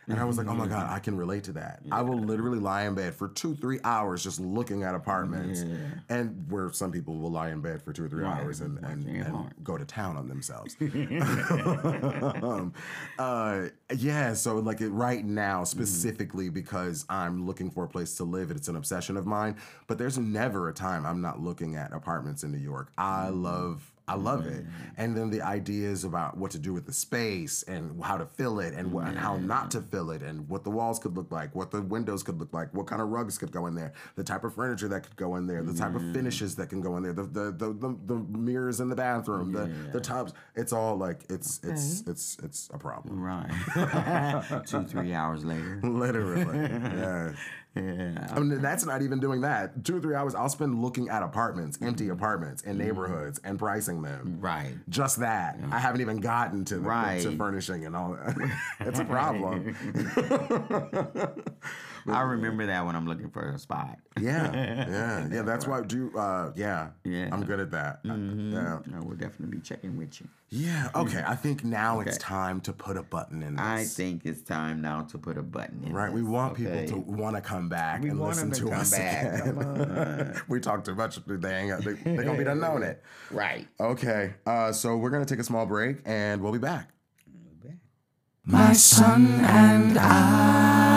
And I was like, oh my God, I can relate to that. I will literally lie in bed for two, three hours just looking at apartments. And where some people will lie in bed for two or three hours and, and, and go to town on themselves. um, uh, yeah, so like it, right now, specifically because I'm looking for a place to live, it's an obsession of mine. But there's never a time I'm not looking at apartments in New York. I love. I love it, mm-hmm. and then the ideas about what to do with the space and how to fill it, and, what, and how not to fill it, and what the walls could look like, what the windows could look like, what kind of rugs could go in there, the type of furniture that could go in there, the type of mm-hmm. finishes that can go in there, the the the, the, the mirrors in the bathroom, the the tubs. It's all like it's it's it's it's a problem. Right. Two, three hours later. Literally. yeah. Yeah. I mean, that's not even doing that. Two or three hours I'll spend looking at apartments, mm-hmm. empty apartments in mm-hmm. neighborhoods and pricing them. Right. Just that. I haven't even gotten to the, Right. to furnishing and all that. it's a problem. I remember that when I'm looking for a spot. yeah. Yeah. Yeah. That's why do uh yeah. Yeah. I'm good at that. Uh, Yeah. I will definitely be checking with you. Yeah. Okay. I think now it's time to put a button in this. I think it's time now to put a button in. Right, we want okay? people to want to come back We and want listen them to to come us back. again. Come we talk too much. They ain't. They, they're gonna be done knowing it. Right. Okay, uh, so we're gonna take a small break and we'll be back. My son and I.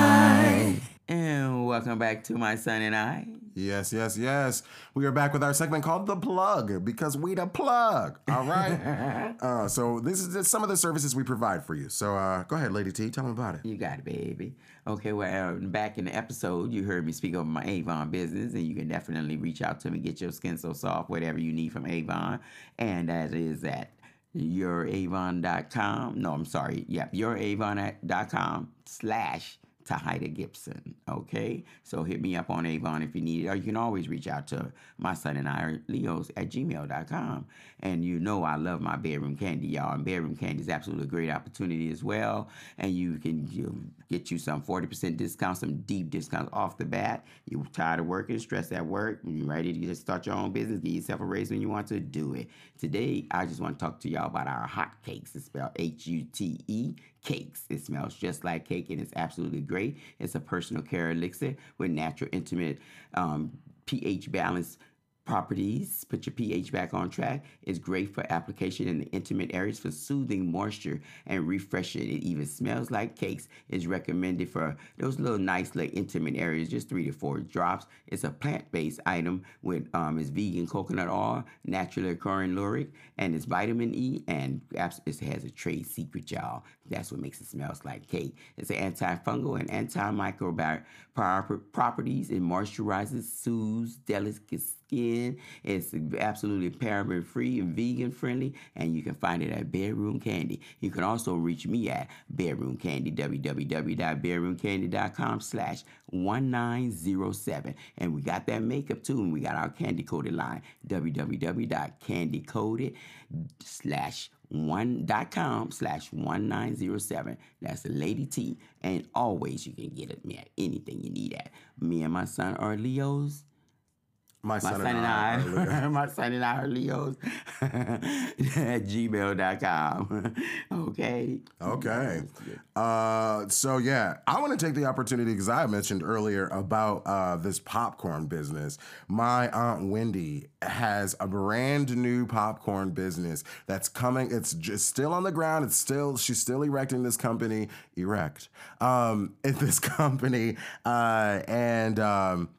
And welcome back to my son and I. Yes, yes, yes. We are back with our segment called The Plug because we the plug. All right. uh, so this is just some of the services we provide for you. So uh, go ahead, Lady T, tell them about it. You got it, baby. Okay, well, uh, back in the episode, you heard me speak of my Avon business, and you can definitely reach out to me, get your skin so soft, whatever you need from Avon. And that is at youravon.com. No, I'm sorry. Yep, youravon.com slash Tahida Gibson. Okay, so hit me up on Avon if you need it, or you can always reach out to my son and I, Leos at gmail.com. And you know I love my bedroom candy, y'all. And bedroom candy is absolutely a great opportunity as well. And you can you get you some 40% discounts, some deep discounts off the bat. You're tired of working, stressed at work, you're ready to just start your own business, get yourself a raise when you want to do it. Today, I just want to talk to y'all about our hot cakes. It's spelled H U T E cakes. It smells just like cake and it's absolutely great. It's a personal care elixir with natural, intimate, um, pH balance properties. Put your pH back on track. It's great for application in the intimate areas for soothing moisture and refreshing. It even smells like cakes. It's recommended for those little nice, little intimate areas, just three to four drops. It's a plant-based item with um, it's vegan coconut oil, naturally occurring lauric, and it's vitamin E, and it has a trade secret, y'all. That's what makes it smells like cake. It's an antifungal and antimicrobial pro- properties. It moisturizes, soothes delicate It's absolutely paraben free and vegan friendly, and you can find it at Bedroom Candy. You can also reach me at Bedroom Candy, www.bedroomcandy.com slash 1907. And we got that makeup too, and we got our candy coated line, www.candycoated slash one dot com slash 1907 that's the lady t and always you can get it me at anything you need at me and my son are leos My my son, son and are Leo. I, my son and I are Leos at gmail.com. okay. Okay. Uh, so yeah, I want to take the opportunity because I mentioned earlier about uh, this popcorn business. My aunt Wendy has a brand new popcorn business that's coming. It's just still on the ground. It's still she's still erecting this company. Erect. Um, in this company, uh, and. Um,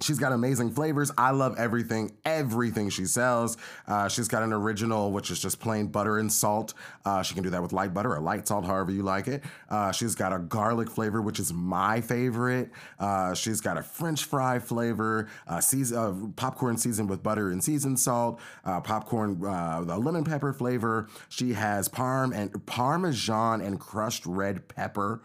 She's got amazing flavors. I love everything, everything she sells. Uh, she's got an original, which is just plain butter and salt. Uh, she can do that with light butter or light salt, however you like it. Uh, she's got a garlic flavor, which is my favorite. Uh, she's got a French fry flavor, uh, season, uh, popcorn seasoned with butter and seasoned salt, popcorn, the lemon pepper flavor. She has parm and parmesan and crushed red pepper.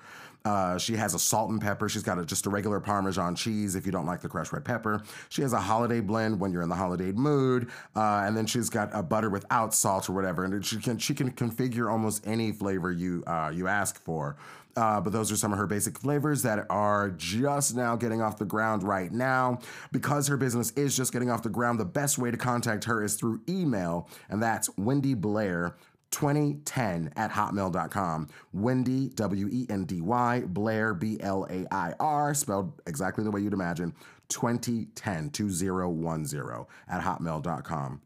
Uh, she has a salt and pepper. She's got a, just a regular Parmesan cheese if you don't like the crushed red pepper. She has a holiday blend when you're in the holiday mood, uh, and then she's got a butter without salt or whatever. And she can she can configure almost any flavor you uh, you ask for. Uh, but those are some of her basic flavors that are just now getting off the ground right now. Because her business is just getting off the ground, the best way to contact her is through email, and that's Wendy Blair. 2010 at hotmail.com. Wendy, W E N D Y, Blair, B L A I R, spelled exactly the way you'd imagine. 2010, 2010 at hotmail.com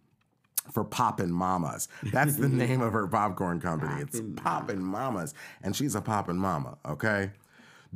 for Poppin' Mamas. That's the name of her popcorn company. it's Poppin' Mamas. And she's a Poppin' Mama, okay?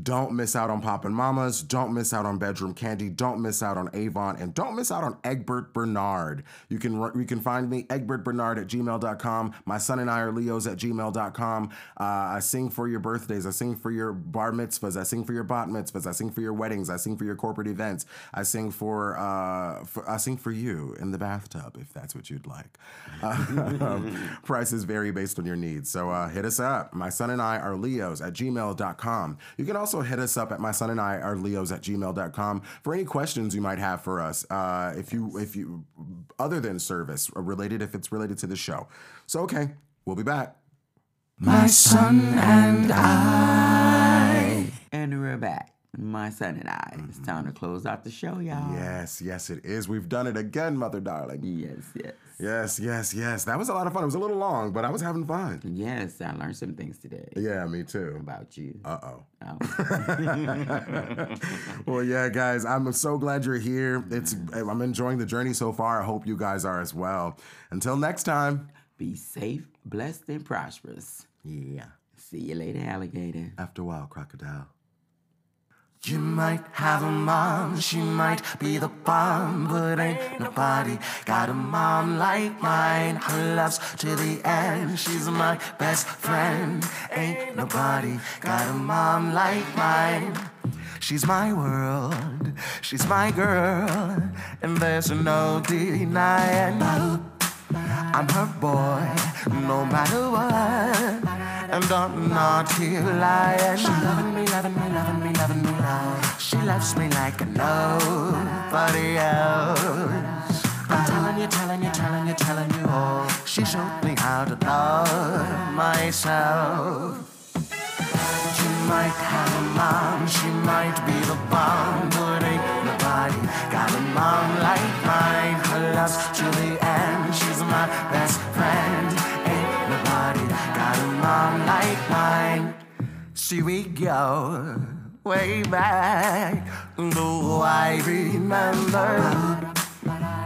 Don't miss out on Poppin' Mamas. Don't miss out on Bedroom Candy. Don't miss out on Avon. And don't miss out on Egbert Bernard. You can you can find me, Egbert Bernard at gmail.com. My son and I are Leos at gmail.com. Uh, I sing for your birthdays. I sing for your bar mitzvahs. I sing for your bat mitzvahs. I sing for your weddings. I sing for your corporate events. I sing for, uh, for I sing for you in the bathtub if that's what you'd like. Uh, prices vary based on your needs. So uh, hit us up. My son and I are Leos at gmail.com. You can also hit us up at my son and I are Leos at gmail.com for any questions you might have for us. Uh, if you, if you, other than service related, if it's related to the show. So, okay, we'll be back. My son and I. And we're back. My son and I. It's time to close out the show, y'all. Yes, yes, it is. We've done it again, mother darling. Yes, yes. Yes, yes, yes. That was a lot of fun. It was a little long, but I was having fun. Yes, I learned some things today Yeah, me too. about you. Uh oh. Oh. Well, yeah, guys, I'm so glad you're here. It's I'm enjoying the journey so far. I hope you guys are as well. Until next time. Be safe, blessed, and prosperous. Yeah. See you later, alligator. After a while, crocodile. You might have a mom, she might be the bomb, but ain't nobody got a mom like mine. Who loves to the end, she's my best friend. Ain't nobody got a mom like mine. She's my world, she's my girl, and there's no denying. I'm her boy, no matter what. And I'm not here lying. She loving me, loving me, loving me, loving me, loves me like nobody else. I'm telling you, telling you, telling you, telling you all. She showed me how to love myself. She might have a mom, she might be the bomb, but ain't nobody got a mom like mine. Her love's to the end, she's my best friend. Ain't nobody got a mom like mine. See, we go way back, though I remember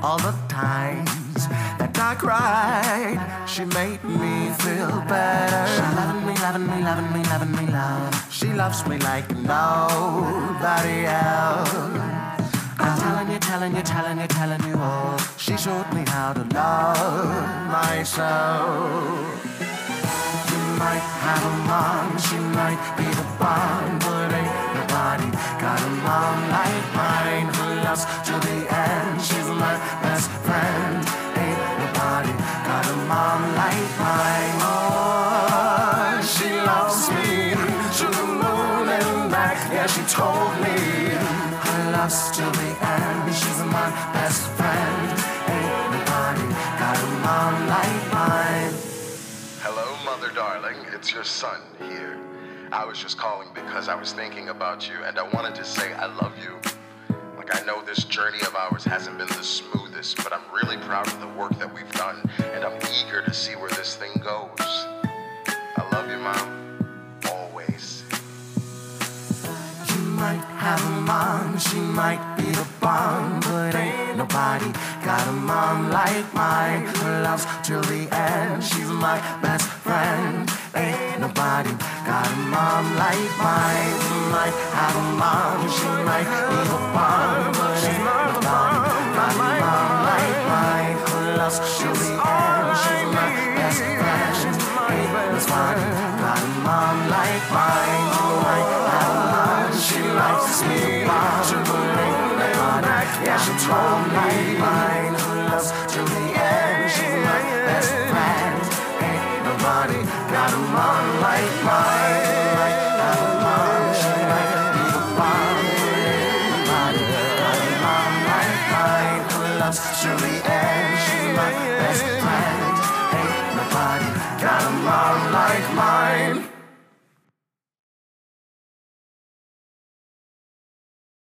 all the times that I cried. She made me feel better. She loving me, loving me, loving me, loving me, love. She loves me like nobody else. I'm telling you, telling you, telling you, telling you all. She showed me how to love myself. You might have a mom, she might be the bomb, mom like mine who loves to the end. She's my best friend. Ain't nobody got a mom like mine. Oh, she loves me to the moon and back. Yeah, she told me her love's to the end. She's my best friend. Ain't nobody got a mom like mine. Hello, mother darling. It's your son here. I was just calling because I was thinking about you and I wanted to say I love you. Like, I know this journey of ours hasn't been the smoothest, but I'm really proud of the work that we've done and I'm eager to see where this thing goes. I love you, Mom. Might have a mom, she might be the bomb, but ain't nobody got a mom like mine. Her love's till the end, she's my best friend. Ain't nobody got a mom like mine. You might have a mom, she might be the bomb, but ain't nobody got a mom like mine. Her love's till the end, she's my best friend. Ain't nobody got a mom like mine. hôm nay mai